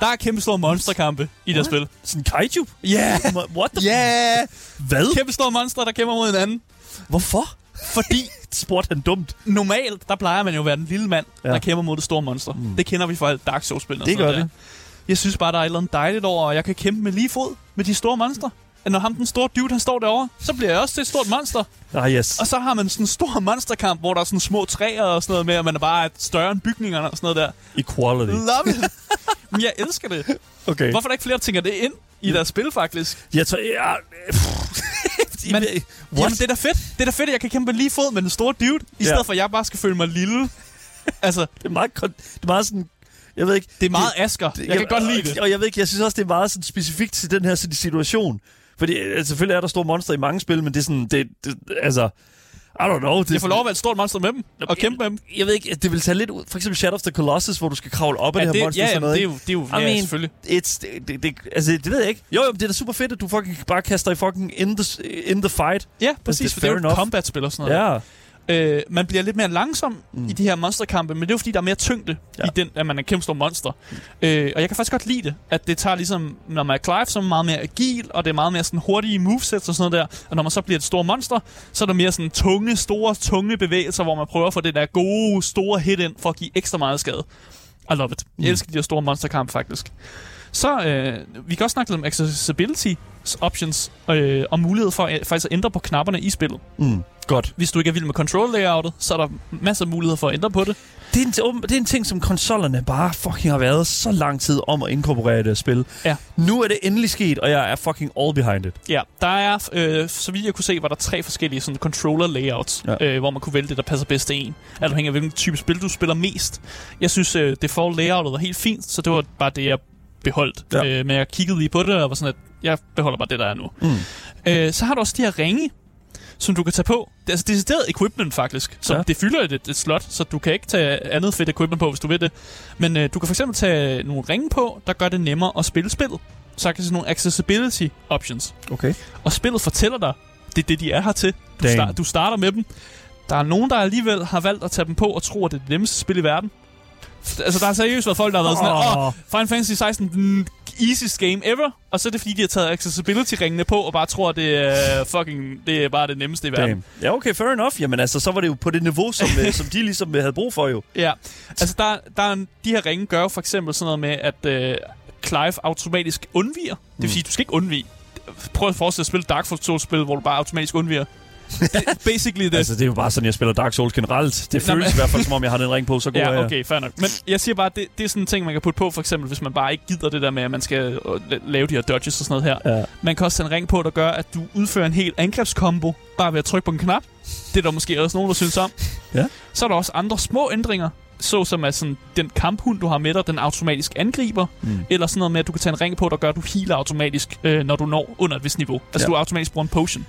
A: Der er kæmpe store monsterkampe i det spil.
B: Sådan kaiju?
A: Ja!
B: What the...
A: Yeah!
B: Hvad?
A: Kæmpe store monster, der kæmper mod hinanden.
B: Hvorfor?
A: Fordi
B: Spurgte han dumt?
A: normalt, der plejer man jo at være den lille mand,
B: Ja.
A: der kæmper mod det store monster.
B: Mm.
A: Det kender vi fra alt Dark Souls-spil og
B: Det gør
A: der. Jeg synes bare, der er et eller andet dejligt over, at jeg kan kæmpe med lige fod med de store monster. At når ham, den store dude, han står derovre, så bliver jeg også til et stort monster.
B: Ah, yes.
A: Og så har man sådan en stor monsterkamp, hvor der er sådan små træer og sådan noget med, og man er bare større end bygningerne og sådan noget der.
B: Equality.
A: Love it! Men jeg elsker det.
B: Okay.
A: Hvorfor er der ikke flere, der tænker det ind i deres spil, faktisk?
B: Jeg tror... Ja,
A: Men-
B: What?
A: Jamen, det er da fedt. Det er da fedt, at jeg kan kæmpe lige fod med den store dude, i
B: Ja.
A: stedet for, at jeg bare skal føle mig lille. altså,
B: Det er meget, det er meget sådan... Jeg ved ikke...
A: det er meget Asker. Jeg kan godt lide det.
B: Og jeg ved ikke, jeg synes også, det er meget sådan specifikt til den her sådan situation. Fordi altså, selvfølgelig er der store monster i mange spil, men det er sådan... Det, det, altså... I don't know. Det,
A: Jeg får lov at være et stort monster med dem, og kæmpe med dem.
B: Jeg ved ikke, det vil tage lidt ud. For eksempel Shadow of the Colossus, hvor du skal kravle op af
A: Ja,
B: det her
A: det,
B: monster.
A: ja,
B: sådan noget,
A: det er jo, det er jo
B: I
A: ja,
B: mean,
A: selvfølgelig.
B: It's, det, det, det, altså, det ved jeg ikke. Jo, jo, det er da super fedt, at du fucking bare kaster dig fucking in the, in the fight.
A: Ja,
B: det er
A: præcis, for det er jo et combat-spil og sådan noget.
B: Ja.
A: Øh, man bliver lidt mere langsom
B: Mm.
A: mm. i de her monsterkampe, men det er jo fordi, der er mere tyngde
B: Ja.
A: i den, at man er en kæmpe stor monster. Øh, og jeg kan faktisk godt lide det, at det tager ligesom, når man er Clive, så er man meget mere agil, og det er meget mere sådan hurtige movesets og sådan noget der. Og når man så bliver et stort monster, så er der mere sådan tunge, store, tunge bevægelser, hvor man prøver at få det der gode, store hit ind, for at give ekstra meget skade. I love it. Jeg
B: Mm.
A: elsker de her store monsterkampe, faktisk. Så øh, vi kan også snakke lidt om accessibility options, øh, og mulighed for øh, faktisk at ændre på knapperne i spillet.
B: Mm. Godt.
A: Hvis du ikke er vild med control layoutet, så er der masser af muligheder for at ændre på det.
B: Det er, en, det er en ting, som konsollerne bare fucking har været så lang tid om at inkorporere i det her spil.
A: Ja.
B: Nu er det endelig sket, og jeg er fucking all behind it.
A: Ja, der er, øh, så vidt jeg kunne se, var der tre forskellige sådan, controller layouts,
B: ja.
A: øh, hvor man kunne vælge det, der passer bedst til en. Alt afhængig af, hvilken type spil du spiller mest. Jeg synes, øh, default layoutet var helt fint, så det var bare det, jeg beholdt.
B: Ja.
A: Øh, men jeg kiggede lige på det, og var sådan, at jeg beholder bare det, der er nu.
B: Mm.
A: Øh, så har du også de her ringe, som du kan tage på. Det er altså decideret equipment, faktisk. Så
B: Ja.
A: det fylder et, et slot, så du kan ikke tage andet fedt equipment på, hvis du vil det. Men øh, du kan fx tage nogle ringe på, der gør det nemmere at spille spillet. Så kan sådan nogle accessibility options.
B: Okay.
A: Og spillet fortæller dig, det er det, de er her til. Du,
B: Damn.
A: start, du starter med dem. Der er nogen, der alligevel har valgt at tage dem på og tror, at det er det nemmeste spil i verden. Altså, der har seriøst været folk, der har været sådan, åh, oh, Final Fantasy 16, den easiest game ever. Og så er det, fordi de har taget accessibility-ringene på, og bare tror, at det er fucking, det er bare det nemmeste i verden.
B: Damn. Ja, okay, fair enough. Jamen altså, så var det jo på det niveau, som, øh, som de ligesom havde brug for jo.
A: Ja, altså der, der er en, de her ringe gør for eksempel sådan noget med, at øh, Clive automatisk undviger. Det vil
B: Mm.
A: sige, du skal ikke undvige. Prøv at forestille dig at spille Dark Souls-spil, hvor du bare automatisk undviger. basically det.
B: Altså, det er jo bare sådan, jeg spiller Dark Souls generelt. Det
A: Nå,
B: føles
A: men-
B: i hvert fald, som om jeg har den ring på, så er
A: Ja,
B: jeg.
A: okay, fair nok. Men jeg siger bare, det, det er sådan en ting, man kan putte på, for eksempel, hvis man bare ikke gider det der med, at man skal øh, la- lave de her dodges og sådan noget her.
B: Ja.
A: Man kan også sætte en ring på, der gør, at du udfører en helt angrebskombo, bare ved at trykke på en knap. Det er der måske også nogen, der synes om.
B: Ja.
A: Så er der også andre små ændringer, såsom at sådan, den kamphund, du har med dig, den automatisk angriber,
B: Mm.
A: eller sådan noget med, at du kan tage en ring på, der gør, at du healer automatisk, øh, når du når under et vist niveau. Altså,
B: Ja.
A: du automatisk bruger en potion.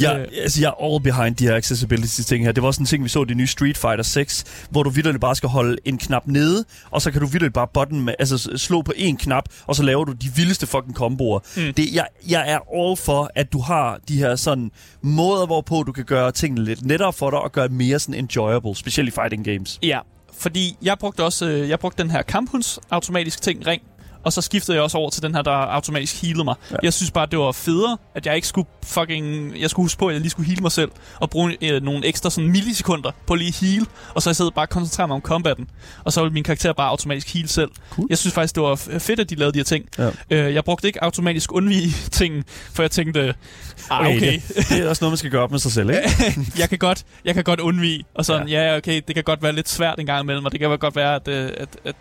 B: Jeg,
A: Øh.
B: altså, jeg er all behind de her accessibility-ting her. Det var også en ting, vi så i det nye Street Fighter 6, hvor du vidderligt bare skal holde en knap nede, og så kan du vidderligt bare button med, altså slå på en knap, og så laver du de vildeste fucking komboer.
A: Mm.
B: Det, jeg, jeg er all for, at du har de her sådan måder, hvorpå du kan gøre tingene lidt lettere for dig, og gøre det mere sådan enjoyable, specielt i fighting games.
A: Ja, fordi jeg brugte også øh, jeg brugte den her kamphunds automatisk ting ring, og så skiftede jeg også over til den her, der automatisk healede mig.
B: Ja.
A: Jeg synes bare, det var federe, at jeg ikke skulle fucking... Jeg skulle huske på, at jeg lige skulle heale mig selv, og bruge øh, nogle ekstra sådan millisekunder på lige heal, og så i stedet bare koncentrere mig om combatten. Og så ville min karakter bare automatisk heal selv.
B: Cool.
A: Jeg synes faktisk, det var fedt, at de lavede de her ting.
B: Ja.
A: Øh, jeg brugte ikke automatisk undvige ting, for jeg tænkte, ah, okay,
B: Det, det er også noget, man skal gøre op med sig selv, ikke?
A: jeg kan godt, jeg kan godt undvige. Og sådan, ja. ja, okay, det kan godt være lidt svært en gang imellem, og det kan godt være, at, øh, at, at, at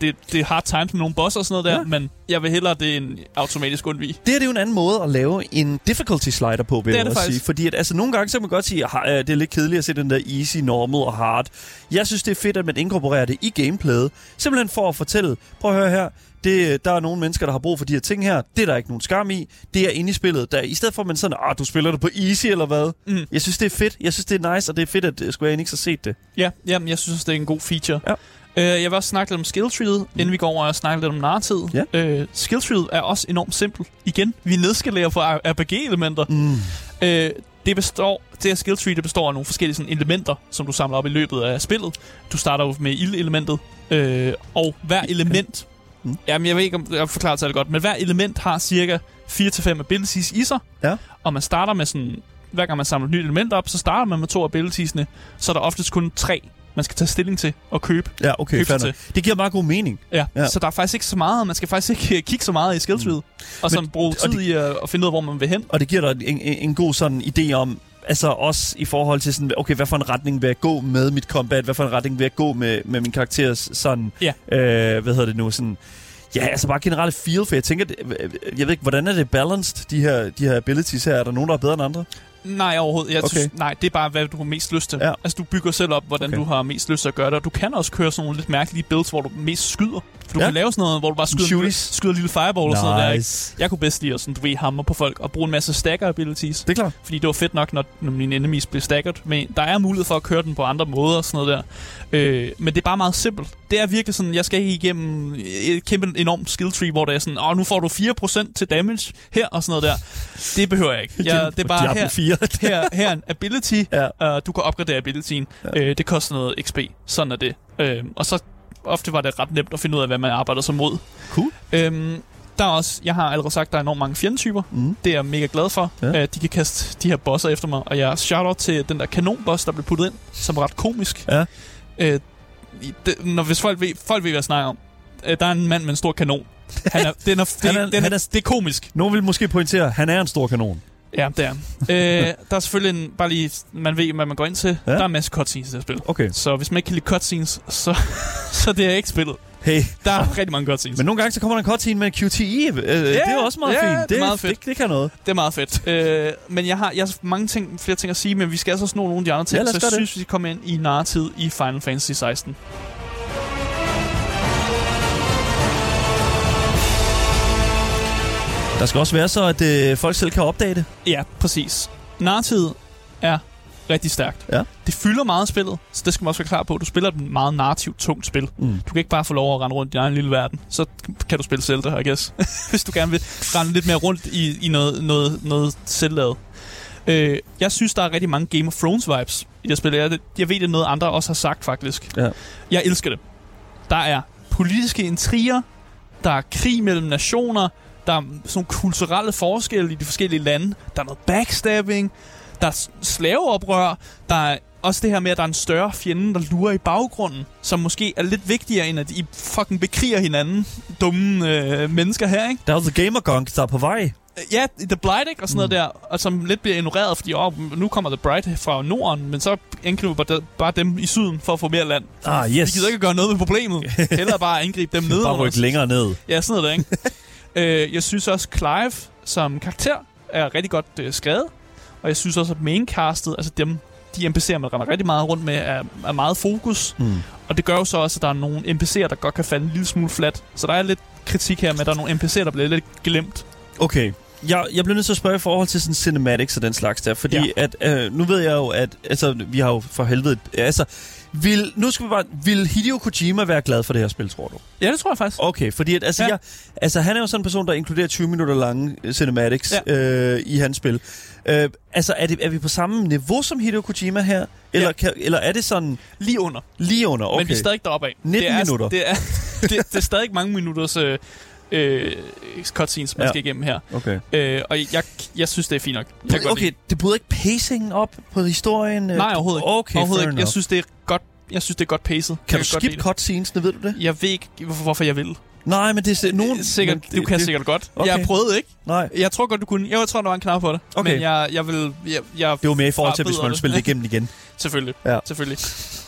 A: det, det er hard times med nogle boss og sådan noget der,
B: Ja.
A: ja. men jeg vil hellere det end automatisk undvige.
B: Det her det er jo en anden måde at lave en difficulty slider på, vil
A: Det er
B: jeg
A: det
B: også sige. Fordi at, altså, nogle gange så kan man godt sige, at det er lidt kedeligt at se den der easy, normal og hard. Jeg synes, det er fedt, at man inkorporerer det i gameplayet. Simpelthen for at fortælle, prøv at høre her, det, der er nogle mennesker, der har brug for de her ting her. Det er der ikke nogen skam i. Det er inde i spillet. Der, I stedet for, at man sådan, ah, du spiller det på easy eller hvad?
A: Mm.
B: Jeg synes, det er fedt. Jeg synes, det er nice, og det er fedt, at uh, Square Enix har set det.
A: Ja, jamen, jeg synes, det er en god feature.
B: Ja.
A: Øh, jeg vil også snakke lidt om skilltreet, inden vi går over og snakke lidt om narrativet.
B: Ja.
A: Øh, skilltreet er også enormt simpelt. Igen, vi nedskalerer på RPG-elementer.
B: Mm.
A: Øh, det består, det her skill tree, det består af nogle forskellige sådan, elementer, som du samler op i løbet af spillet. Du starter jo med ildelementet, øh, og hver element...
B: Mm.
A: Mm. Jamen, jeg ved ikke, om jeg forklarer det godt, men hver element har cirka 4-5 abilities i sig.
B: Ja.
A: Og man starter med sådan... Hver gang man samler et nyt element op, så starter man med to abilitiesne. Så er der oftest kun tre, man skal tage stilling til og købe.
B: Ja, okay,
A: Køb
B: fair
A: sig
B: nok. Det giver meget god mening.
A: Ja.
B: Ja.
A: Så der er faktisk ikke så meget, man skal faktisk ikke øh, kigge så meget i skill treet. Mm. Og sådan bruge tid i at, at finde ud af, hvor man vil hen.
B: Og det giver dig en, en, en god sådan idé om, altså også i forhold til sådan, okay, hvad for en retning vil jeg gå med mit combat? Hvad for en retning vil jeg gå med, med min karakters sådan,
A: Ja.
B: øh, hvad hedder det nu, sådan, ja, altså bare generelt feel, for jeg tænker, det- jeg ved ikke, hvordan er det balanced, de her, de her abilities her? Er der nogen, der er bedre end andre?
A: Nej, overhovedet. Jeg
B: Okay.
A: synes, nej, det er bare, hvad du har mest lyst til.
B: Ja.
A: Altså, du bygger selv op, hvordan
B: okay.
A: du har mest lyst til at gøre det. Og du kan også køre sådan nogle lidt mærkelige builds, hvor du mest skyder. Du
B: Ja.
A: kan lave sådan noget, hvor du bare skyder,
B: Shooties.
A: skyder en lille fireball og sådan noget der. Ikke?
B: Nice.
A: Jeg kunne bedst lide at sådan, du ved, hammer på folk og bruge en masse stagger abilities.
B: Det er klart.
A: Fordi det var fedt nok, når, når mine enemies blev staggered. Men der er mulighed for at køre den på andre måder og sådan noget der. Øh, men det er bare meget simpelt. Det er virkelig sådan, jeg skal ikke igennem et kæmpe enormt skill tree, hvor det er sådan, åh, nu får du 4% til damage her og sådan noget der. Det behøver jeg ikke. Jeg, det er bare her,
B: 4.
A: her, her er en ability.
B: Ja.
A: Uh, du kan opgradere abilityen.
B: Ja.
A: Uh, det koster noget XP. Sådan er det. Uh, og så ofte var det ret nemt at finde ud af, hvad man arbejder sig mod.
B: Cool.
A: Um, der er også, jeg har allerede sagt, der er enormt mange fjendetyper.
B: Mm.
A: Det er jeg mega glad for.
B: Ja.
A: Uh, de kan kaste de her bosser efter mig. Og jeg shout out til den der kanonboss, der blev puttet ind, som er ret komisk.
B: Ja.
A: Uh, det, når, hvis folk ved, folk ved, hvad jeg snakker om. Uh, der er en mand med en stor kanon. Han er, den er, det,
B: Han er-
A: den
B: han
A: er,
B: er-
A: det er komisk.
B: Nogen vil måske pointere, at han er en stor kanon.
A: Ja, det er øh, Der er selvfølgelig en, bare lige, man ved, hvad man går ind til.
B: Ja.
A: Der er en masse cutscenes i det her spil.
B: Okay.
A: Så hvis man ikke kan lide cutscenes, så, så det er ikke spillet.
B: Hey,
A: Der er rigtig mange cutscenes.
B: men nogle gange så kommer der en cutscene med QTE. Øh, det er også meget
A: ja,
B: fint.
A: det er meget fedt.
B: Det, det kan noget.
A: Det er meget fedt. Øh, men jeg har, jeg har mange ting, flere ting at sige, men vi skal altså sno nogle af de andre ting.
B: Ja,
A: så jeg
B: det.
A: synes, vi skal komme ind i narrativet i Final Fantasy 16.
B: Der skal også være så, at øh, folk selv kan opdage det.
A: Ja, præcis. Narrativet er rigtig stærkt.
B: Ja.
A: Det fylder meget spillet, så det skal man også være klar på. Du spiller et meget narrativt tungt spil.
B: Mm.
A: Du kan ikke bare få lov at rende rundt i din egen lille verden. Så kan du spille Zelda, I guess. Hvis du gerne vil rende lidt mere rundt i, i noget, noget, noget selvlavet. Øh, jeg synes, der er rigtig mange Game of Thrones vibes i det spil. Jeg, jeg ved, det er noget, andre også har sagt, faktisk.
B: Ja.
A: Jeg elsker det. Der er politiske intriger, der er krig mellem nationer, der er sådan nogle kulturelle forskelle i de forskellige lande, der er noget backstabbing, der er slaveoprør, der er også det her med, at der er en større fjende, der lurer i baggrunden, som måske er lidt vigtigere, end at I fucking bekriger hinanden, dumme øh, mennesker her, ikke?
B: Der er altså Gamergunk, der er på vej.
A: Ja, The Blight, ikke? Og sådan mm. noget der, og som lidt bliver ignoreret, fordi åh, nu kommer The Bright fra Norden, men så angriber bare, bare dem i syden for at få mere land.
B: Ah, yes.
A: Vi gider ikke gøre noget med problemet. Heller bare angribe dem ned.
B: Bare rykke længere ned.
A: Ja, sådan noget der, ikke? øh, jeg synes også, Clive som karakter er rigtig godt øh, skrevet. Og jeg synes også, at maincastet, altså dem, de NPC'er, man render rigtig meget rundt med, er, er meget fokus.
B: Mm.
A: Og det gør jo så også, at der er nogle NPC'er, der godt kan falde en lille smule flat. Så der er lidt kritik her med, at der er nogle NPC'er, der bliver lidt glemt.
B: Okay. Jeg, jeg bliver nødt til at spørge i forhold til sådan cinematics og den slags der, fordi
A: Ja.
B: at, øh, nu ved jeg jo, at altså, vi har jo for helvede... Altså, vil, nu skal vi bare... Vil Hideo Kojima være glad for det her spil, tror du?
A: Ja, det tror jeg faktisk.
B: Okay, fordi at, altså,
A: Ja.
B: ja. jeg, altså, han er jo sådan en person, der inkluderer 20 minutter lange øh, cinematics ja. øh, i hans spil. Øh, altså, er, det, er vi på samme niveau som Hideo Kojima her? Eller,
A: Ja.
B: kan, eller er det sådan
A: Lige under.
B: lige under? Okay.
A: Men vi er stadig deroppe af.
B: 19
A: det er,
B: minutter.
A: Det er, det, det er stadig mange minutters øh, øh, cutscenes, man
B: Ja.
A: skal igennem her.
B: Okay.
A: Øh, og jeg, jeg synes, det er fint nok. Jeg
B: Okay,
A: lide
B: det bryder ikke pacingen op på historien?
A: Nej, overhovedet ikke.
B: Okay,
A: Overhovedet ikke. Jeg synes, det er godt, jeg synes, det er godt pacet.
B: Kan
A: jeg
B: du skip cutscenesene, ved du det?
A: Jeg ved ikke, hvorfor, jeg vil.
B: Nej, men det er nogen...
A: Sikkert,
B: men
A: du kan
B: det,
A: sikkert godt.
B: Okay.
A: Jeg prøvede ikke.
B: Nej,
A: Jeg tror godt, du kunne. Jeg tror, der var en knap på det.
B: Okay.
A: Men jeg, jeg vil... Jeg, jeg
B: det var mere i forhold til, hvis man spiller det igennem igen.
A: Selvfølgelig.
B: Ja.
A: Selvfølgelig.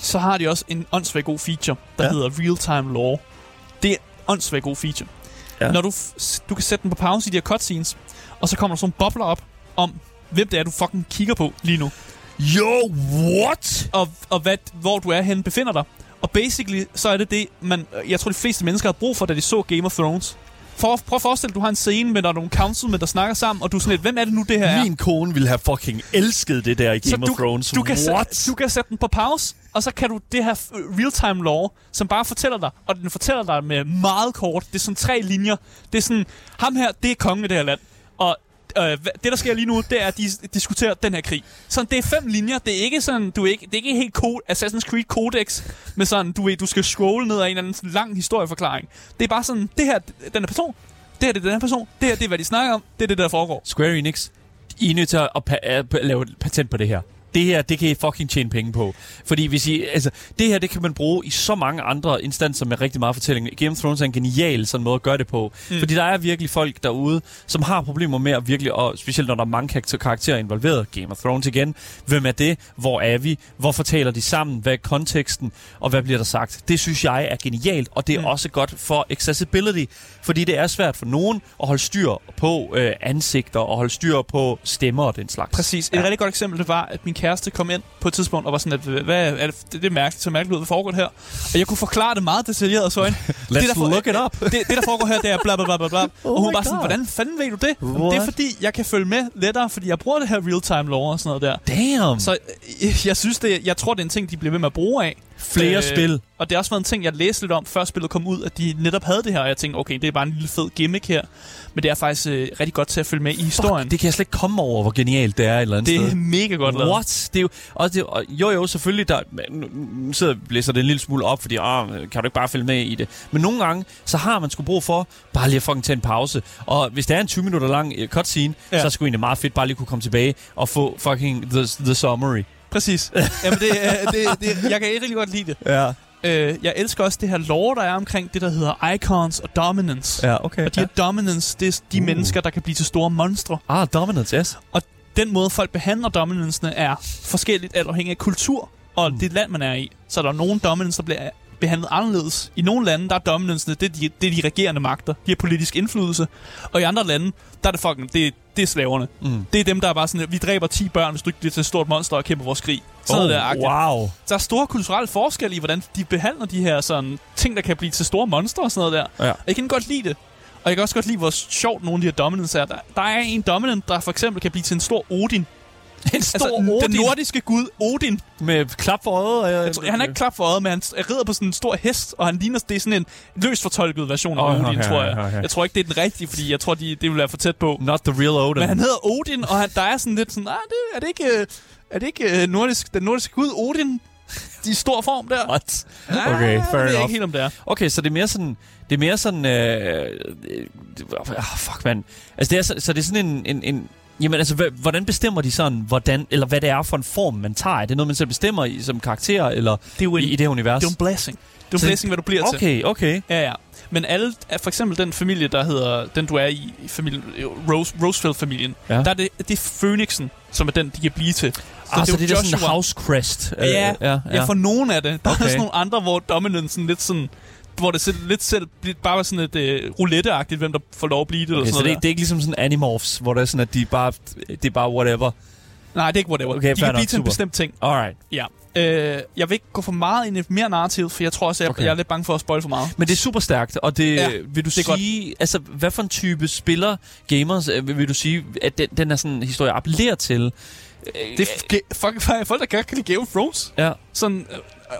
A: Så har de også en åndssvagt god feature, der
B: Ja.
A: hedder Real-Time Law. Det er en åndssvagt god feature.
B: Ja.
A: Når du, du kan sætte den på pause i de her cutscenes, og så kommer der sådan nogle bobler op om, hvem det er, du fucking kigger på lige nu.
B: Yo, what?
A: Og, og hvad, hvor du er henne befinder dig. Og basically, så er det det, man, jeg tror, de fleste mennesker har brug for, da de så Game of Thrones. For, prøv at forestille dig, du har en scene med, der er nogle councilmen, der snakker sammen, og du er sådan lidt, hvem er det nu, det her er?
B: Min kone ville have fucking elsket det der i
A: Så
B: Game
A: du,
B: of Thrones.
A: Du kan,
B: what?
A: sætte, du kan sætte den på pause, og så kan du det her real-time law, som bare fortæller dig, og den fortæller dig med meget kort, det er sådan tre linjer, det er sådan, ham her, det er kongen i det her land, øh, det der sker lige nu, det er, at de diskuterer den her krig. Så det er fem linjer, det er ikke sådan, du er ikke, det er ikke helt code, Assassin's Creed Codex, med sådan, du, ved, du skal scrolle ned ad en eller anden lang historieforklaring. Det er bare sådan, det her, den her person, det her det er den her person, det her det er, hvad de snakker om, det er det, der foregår.
B: Square Enix, I er nødt til at, at, at, at lave et patent på det her. Det her, det kan I fucking tjene penge på. Fordi hvis I, altså, det her, det kan man bruge i så mange andre instanser med rigtig meget fortælling. Game of Thrones er en genial sådan måde at gøre det på. Mm. Fordi der er virkelig folk derude, som har problemer med at virkelig, og specielt når der er mange karakter- karakterer involveret. Game of Thrones igen. Hvem er det? Hvor er vi? Hvorfor taler de sammen? Hvad er konteksten? Og hvad bliver der sagt? Det synes jeg er genialt, og det er
A: Mm.
B: også godt for accessibility. Fordi det er svært for nogen at holde styr på øh, ansigter og holde styr på stemmer og den slags.
A: Præcis. Et ja. rigtig godt eksempel det var, at min kæreste kom ind på et tidspunkt og var sådan, at hvad er det, det er mærkeligt, så mærkeligt ud, hvad foregår her? Og jeg kunne forklare det meget detaljeret, så hende.
B: Let's
A: det, der for-
B: look it up.
A: Det, det, der foregår her, det er bla bla bla bla bla.
B: Oh
A: og hun var sådan, hvordan fanden ved du det?
B: What?
A: Det er fordi, jeg kan følge med lettere, fordi jeg bruger det her real-time law og sådan noget der.
B: Damn!
A: Så øh, jeg synes det, jeg tror, det er en ting, de bliver ved med at bruge af.
B: Flere
A: Øh,
B: spil.
A: Og det har også været en ting, jeg læste lidt om, før spillet kom ud, at de netop havde det her, og jeg tænkte, okay, det er bare en lille fed gimmick her. Men det er faktisk øh, rigtig godt til at følge med i historien.
B: Fuck, det kan jeg slet ikke komme over, hvor genialt det er et eller andet
A: det
B: sted.
A: er mega godt lavet.
B: What? Det er jo, og det, og jo, jo, selvfølgelig, der, nu, sidder jeg læser det en lille smule op, fordi, ah, kan du ikke bare følge med i det? Men nogle gange, så har man sgu brug for bare lige at fucking tage en pause. Og hvis det er en 20 minutter lang uh, cutscene,
A: ja.
B: så er det sgu egentlig meget fedt bare lige kunne komme tilbage og få fucking the, the summary.
A: Præcis. Jamen, det, det, det, jeg kan rigtig godt lide det.
B: Ja.
A: Øh, jeg elsker også det her lore, der er omkring det, der hedder icons og dominance.
B: Ja, okay.
A: Og de her dominance, det er de uh. Mennesker, der kan blive til store monstre.
B: Ah, dominance, yes.
A: Den måde, folk behandler dominancene, er forskelligt alt afhængig af kultur og
B: Mm.
A: det land, man er i. Så er der nogle dominance, der bliver behandlet anderledes. I nogle lande, der er dominancene, det er de, det er de regerende magter. De har politisk indflydelse. Og i andre lande, der er det fucking, det, det er slaverne.
B: Mm.
A: Det er dem, der er bare sådan, vi dræber 10 børn, hvis du ikke bliver til et stort monster og kæmper vores krig. Sådan oh, der agtigt.
B: wow.
A: Der er store kulturelle forskelle i, hvordan de behandler de her sådan, ting, der kan blive til store monstre og sådan noget der.
B: Ja.
A: Og jeg kan godt lide det. Og jeg kan også godt lide, hvor sjovt nogle af de her dominants er. Der, der er en dominant, der for eksempel kan blive til en stor Odin.
B: En stor
A: altså,
B: Odin.
A: den nordiske gud Odin.
B: Med klap for øjet.
A: Jeg tror, han er ikke klap for øjet, men han rider på sådan en stor hest, og han ligner, det er sådan en løst fortolket version af
B: Åh,
A: Odin,
B: okay,
A: tror jeg.
B: okay.
A: Jeg tror ikke, det er den rigtige, fordi jeg tror, de, det vil være for tæt på.
B: Not the real Odin.
A: Men han hedder Odin, og han, der er sådan lidt sådan, ah, det, er det ikke, øh, er det ikke øh, nordisk, den nordiske gud Odin i stor form der?
B: What?
A: Ah,
B: Okay,
A: det
B: fair enough.
A: ikke helt, om det er.
B: Okay, så det er mere sådan... Det er mere sådan... Øh, øh, ah, fuck, mand. Altså, det er, så, så det er sådan en... en, en Jamen altså, hvordan bestemmer de sådan, hvordan, eller hvad det er for en form, man tager? Er det noget, man selv bestemmer i, som karakter, eller
A: Det er jo en,
B: i, i det univers?
A: det er en blessing. Det er en
B: Så-
A: blessing, hvad du bliver til.
B: Okay, okay.
A: Ja, ja. Men alle, for eksempel den familie, der hedder, den du er i, familien, Rose, Roosevelt-familien,
B: Ja.
A: der er det, det er Phoenixen, som er den, de kan blive til. Så
B: Ah, så
A: jo
B: det er sådan en house crest. Øh,
A: Ja,
B: ja,
A: Ja, for nogen af det. Der okay.
B: Okay.
A: er sådan nogle andre, hvor dominancen lidt sådan hvor det selv, lidt selv bare var sådan et øh, roulette-agtigt, hvem der får lov at blive det. Eller
B: Okay,
A: sådan
B: så
A: noget
B: det, det er ikke ligesom sådan Animorphs, hvor det er sådan, at de bare, det er bare whatever.
A: Nej, det er ikke whatever.
B: Okay,
A: de kan blive til en bestemt ting.
B: Alright.
A: Ja. Øh, jeg vil ikke gå for meget ind i mere narrativ, for jeg tror også, at jeg,
B: Okay.
A: jeg er lidt bange for at spoil for meget.
B: Men det er super stærkt, og det
A: Ja,
B: vil du
A: det
B: sige, altså hvad for en type spiller gamers øh, vil, vil du sige, at den, den er sådan historie appellerer til?
A: Det er folk, folk, der godt kan lide Game of Thrones.
B: Ja.
A: Sådan,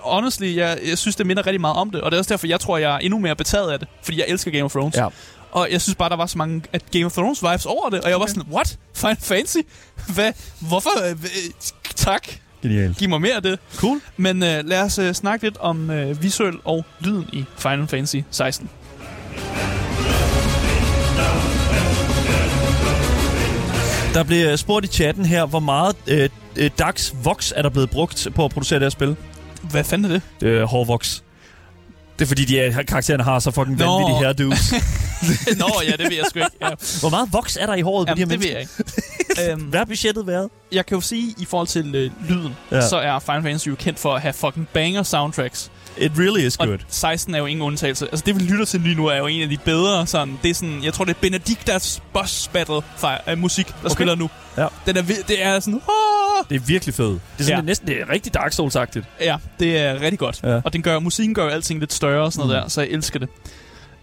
A: honestly, jeg, jeg synes, det minder rigtig meget om det. Og det er også derfor, jeg tror, jeg er endnu mere betaget af det. Fordi jeg elsker Game of Thrones.
B: Ja.
A: Og jeg synes bare, der var så mange at Game of Thrones vibes over det. Og jeg var sådan, what? Final Fantasy? Hvad? Hvorfor? Øh, tak.
B: Genialt.
A: Giv mig mere af det.
B: Cool.
A: Men uh, lad os uh, snakke lidt om uh, visuel og lyden i Final Fantasy 16.
B: Der blev spurgt i chatten her, hvor meget øh, øh, dags voks er der blevet brugt på at producere det her spil?
A: Hvad fanden er det?
B: Det hård voks. Det er fordi, de er, karaktererne har så fucking
A: Nå.
B: vanvittige hairdos.
A: Nå, ja, det ved jeg sgu ikke. Ja.
B: Hvor meget voks er der i håret på de her
A: Jamen, det ved
B: mennesker?
A: jeg ikke. um,
B: Hvad har budgettet været?
A: jeg kan jo sige, i forhold til øh, lyden, ja. Så er Final Fantasy jo kendt for at have fucking banger soundtracks.
B: It really is
A: Og
B: good.
A: 16 er jo ingen undtagelse. Altså det, vi lytter til lige nu, er jo en af de bedre sådan... Det er sådan... Jeg tror, det er Benedictas boss battle fra øh, musik, der okay. spiller nu.
B: Ja.
A: Den er, det er sådan... Ah!
B: Det er virkelig fedt. Det er sådan
A: Ja.
B: ja. næsten det er rigtig Dark Souls-agtigt.
A: Ja, det er rigtig godt.
B: Ja.
A: Og den gør, musikken gør jo alting lidt større og sådan noget
B: Mm.
A: der, så jeg elsker det.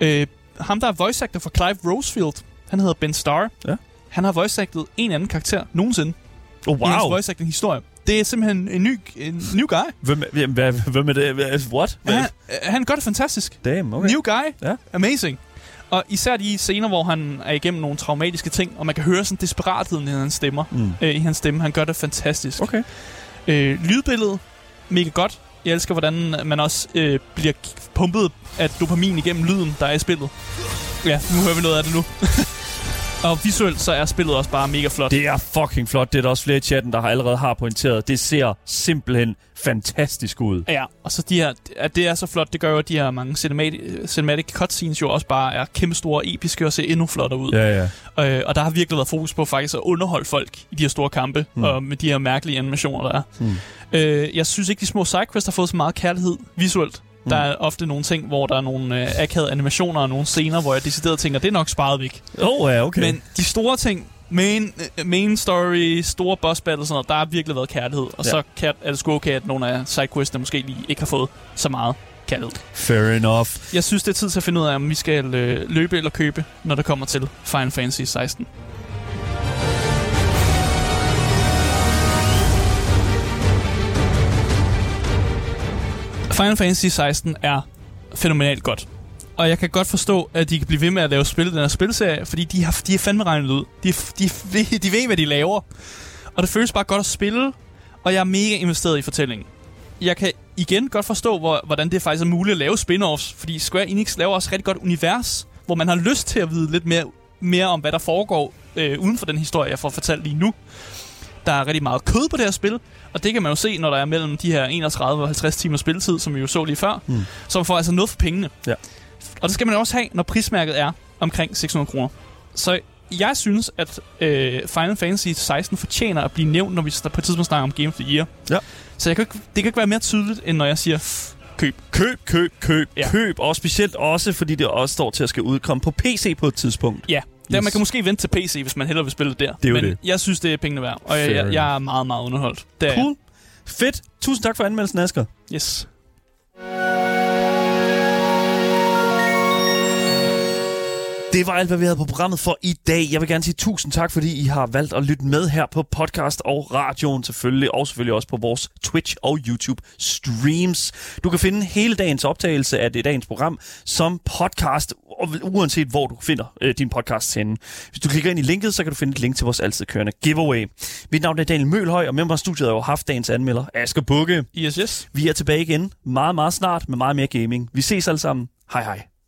A: Øh, ham, der er voice actor for Clive Rosefield, han hedder Ben Starr.
B: Ja.
A: Han har voice acted en anden karakter nogensinde
B: Oh,
A: i hans
B: wow.
A: voice acting historie. Det er simpelthen en ny, en new guy.
B: Hvem, hvem, hvad, hvem er det? Hvad- What? Hvad?
A: Han, han gør det fantastisk.
B: Damn, okay.
A: New guy.
B: Ja.
A: Amazing. Og især de scener, hvor han er igennem nogle traumatiske ting, og man kan høre sådan desperatheden i hans stemmer.
B: Mm.
A: Øh, I hans stemme. Han gør det fantastisk.
B: Okay.
A: Øh, lydbilledet, mega godt. Jeg elsker, hvordan man også øh, bliver pumpet af dopamin igennem lyden, der er i spillet. Ja, nu hører vi noget af det nu. og visuelt, så er spillet også bare mega flot.
B: Det er fucking flot. Det er der også flere i chatten, der har allerede har pointeret. Det ser simpelthen fantastisk ud.
A: Ja, og så de her, at det er så flot, det gør jo, at de her mange cinematic, cinematic cutscenes jo også bare er kæmpe store, episke og ser endnu flottere ud.
B: Ja, ja.
A: Øh, og der har virkelig været fokus på faktisk at underholde folk i de her store kampe, mm. Og med de her mærkelige animationer, der er.
B: Mm.
A: Øh, jeg synes ikke, de små sidequests har fået så meget kærlighed visuelt.
B: Mm.
A: Der er ofte nogle ting, hvor der er nogle øh, akavede animationer og nogle scener, hvor jeg decideret tænker, det er nok sparet væk.
B: Oh, ja, okay.
A: Men de store ting, main, øh, main story, store boss battles og der har virkelig været kærlighed. Og
B: Ja.
A: så kan, er det sgu okay, at nogle af sidequestene måske lige ikke har fået så meget kærlighed.
B: Fair enough.
A: Jeg synes, det er tid til at finde ud af, om vi skal øh, løbe eller købe, når det kommer til Final Fantasy 16. Final Fantasy 16 er fænomenalt godt. Og jeg kan godt forstå, at de kan blive ved med at lave spil den her spilserie, fordi de har, de er fandme regnet ud. De, de, de, de ved, hvad de laver. Og det føles bare godt at spille, og jeg er mega investeret i fortællingen. Jeg kan igen godt forstå, hvor, hvordan det faktisk er muligt at lave spin-offs, fordi Square Enix laver også et rigtig godt univers, hvor man har lyst til at vide lidt mere, mere om, hvad der foregår øh, uden for den historie, jeg får fortalt lige nu. Der er rigtig meget kød på det her spil, og det kan man jo se, når der er mellem de her 31 og 50 timer spilletid, som vi jo så lige før.
B: Mm.
A: Så man får altså noget for pengene.
B: Ja.
A: Og det skal man også have, når prismærket er omkring 600 kroner. Så jeg synes, at øh, Final Fantasy 16 fortjener at blive nævnt, når vi på et tidspunkt snakker om Game of the Year.
B: Ja.
A: Så jeg kan ikke, det kan ikke være mere tydeligt, end når jeg siger, "Pff, køb.
B: Køb, køb, køb,
A: ja.
B: køb. Og specielt også, fordi det også står til at skal udkomme på PC på et tidspunkt.
A: Ja, der, man kan måske vente til PC, hvis man hellere vil spille det der.
B: Det er jo
A: Men
B: det.
A: jeg synes, det er pengene værd, og jeg, jeg, jeg er meget, meget underholdt. Det er
B: Cool. Fedt. Tusind tak for anmeldelsen, Asger.
A: Yes.
B: Det var alt, hvad vi havde på programmet for i dag. Jeg vil gerne sige tusind tak, fordi I har valgt at lytte med her på podcast og radioen selvfølgelig, og selvfølgelig også på vores Twitch og YouTube streams. Du kan finde hele dagens optagelse af det dagens program som podcast, uanset hvor du finder øh, din podcast henne. Hvis du klikker ind i linket, så kan du finde et link til vores altid kørende giveaway. Mit navn er Daniel Mølhøj, og med mig i studiet har jeg jo haft dagens anmelder, Asger Bukke.
A: Yes, yes.
B: Vi er tilbage igen meget, meget snart med meget mere gaming. Vi ses alle sammen. Hej hej.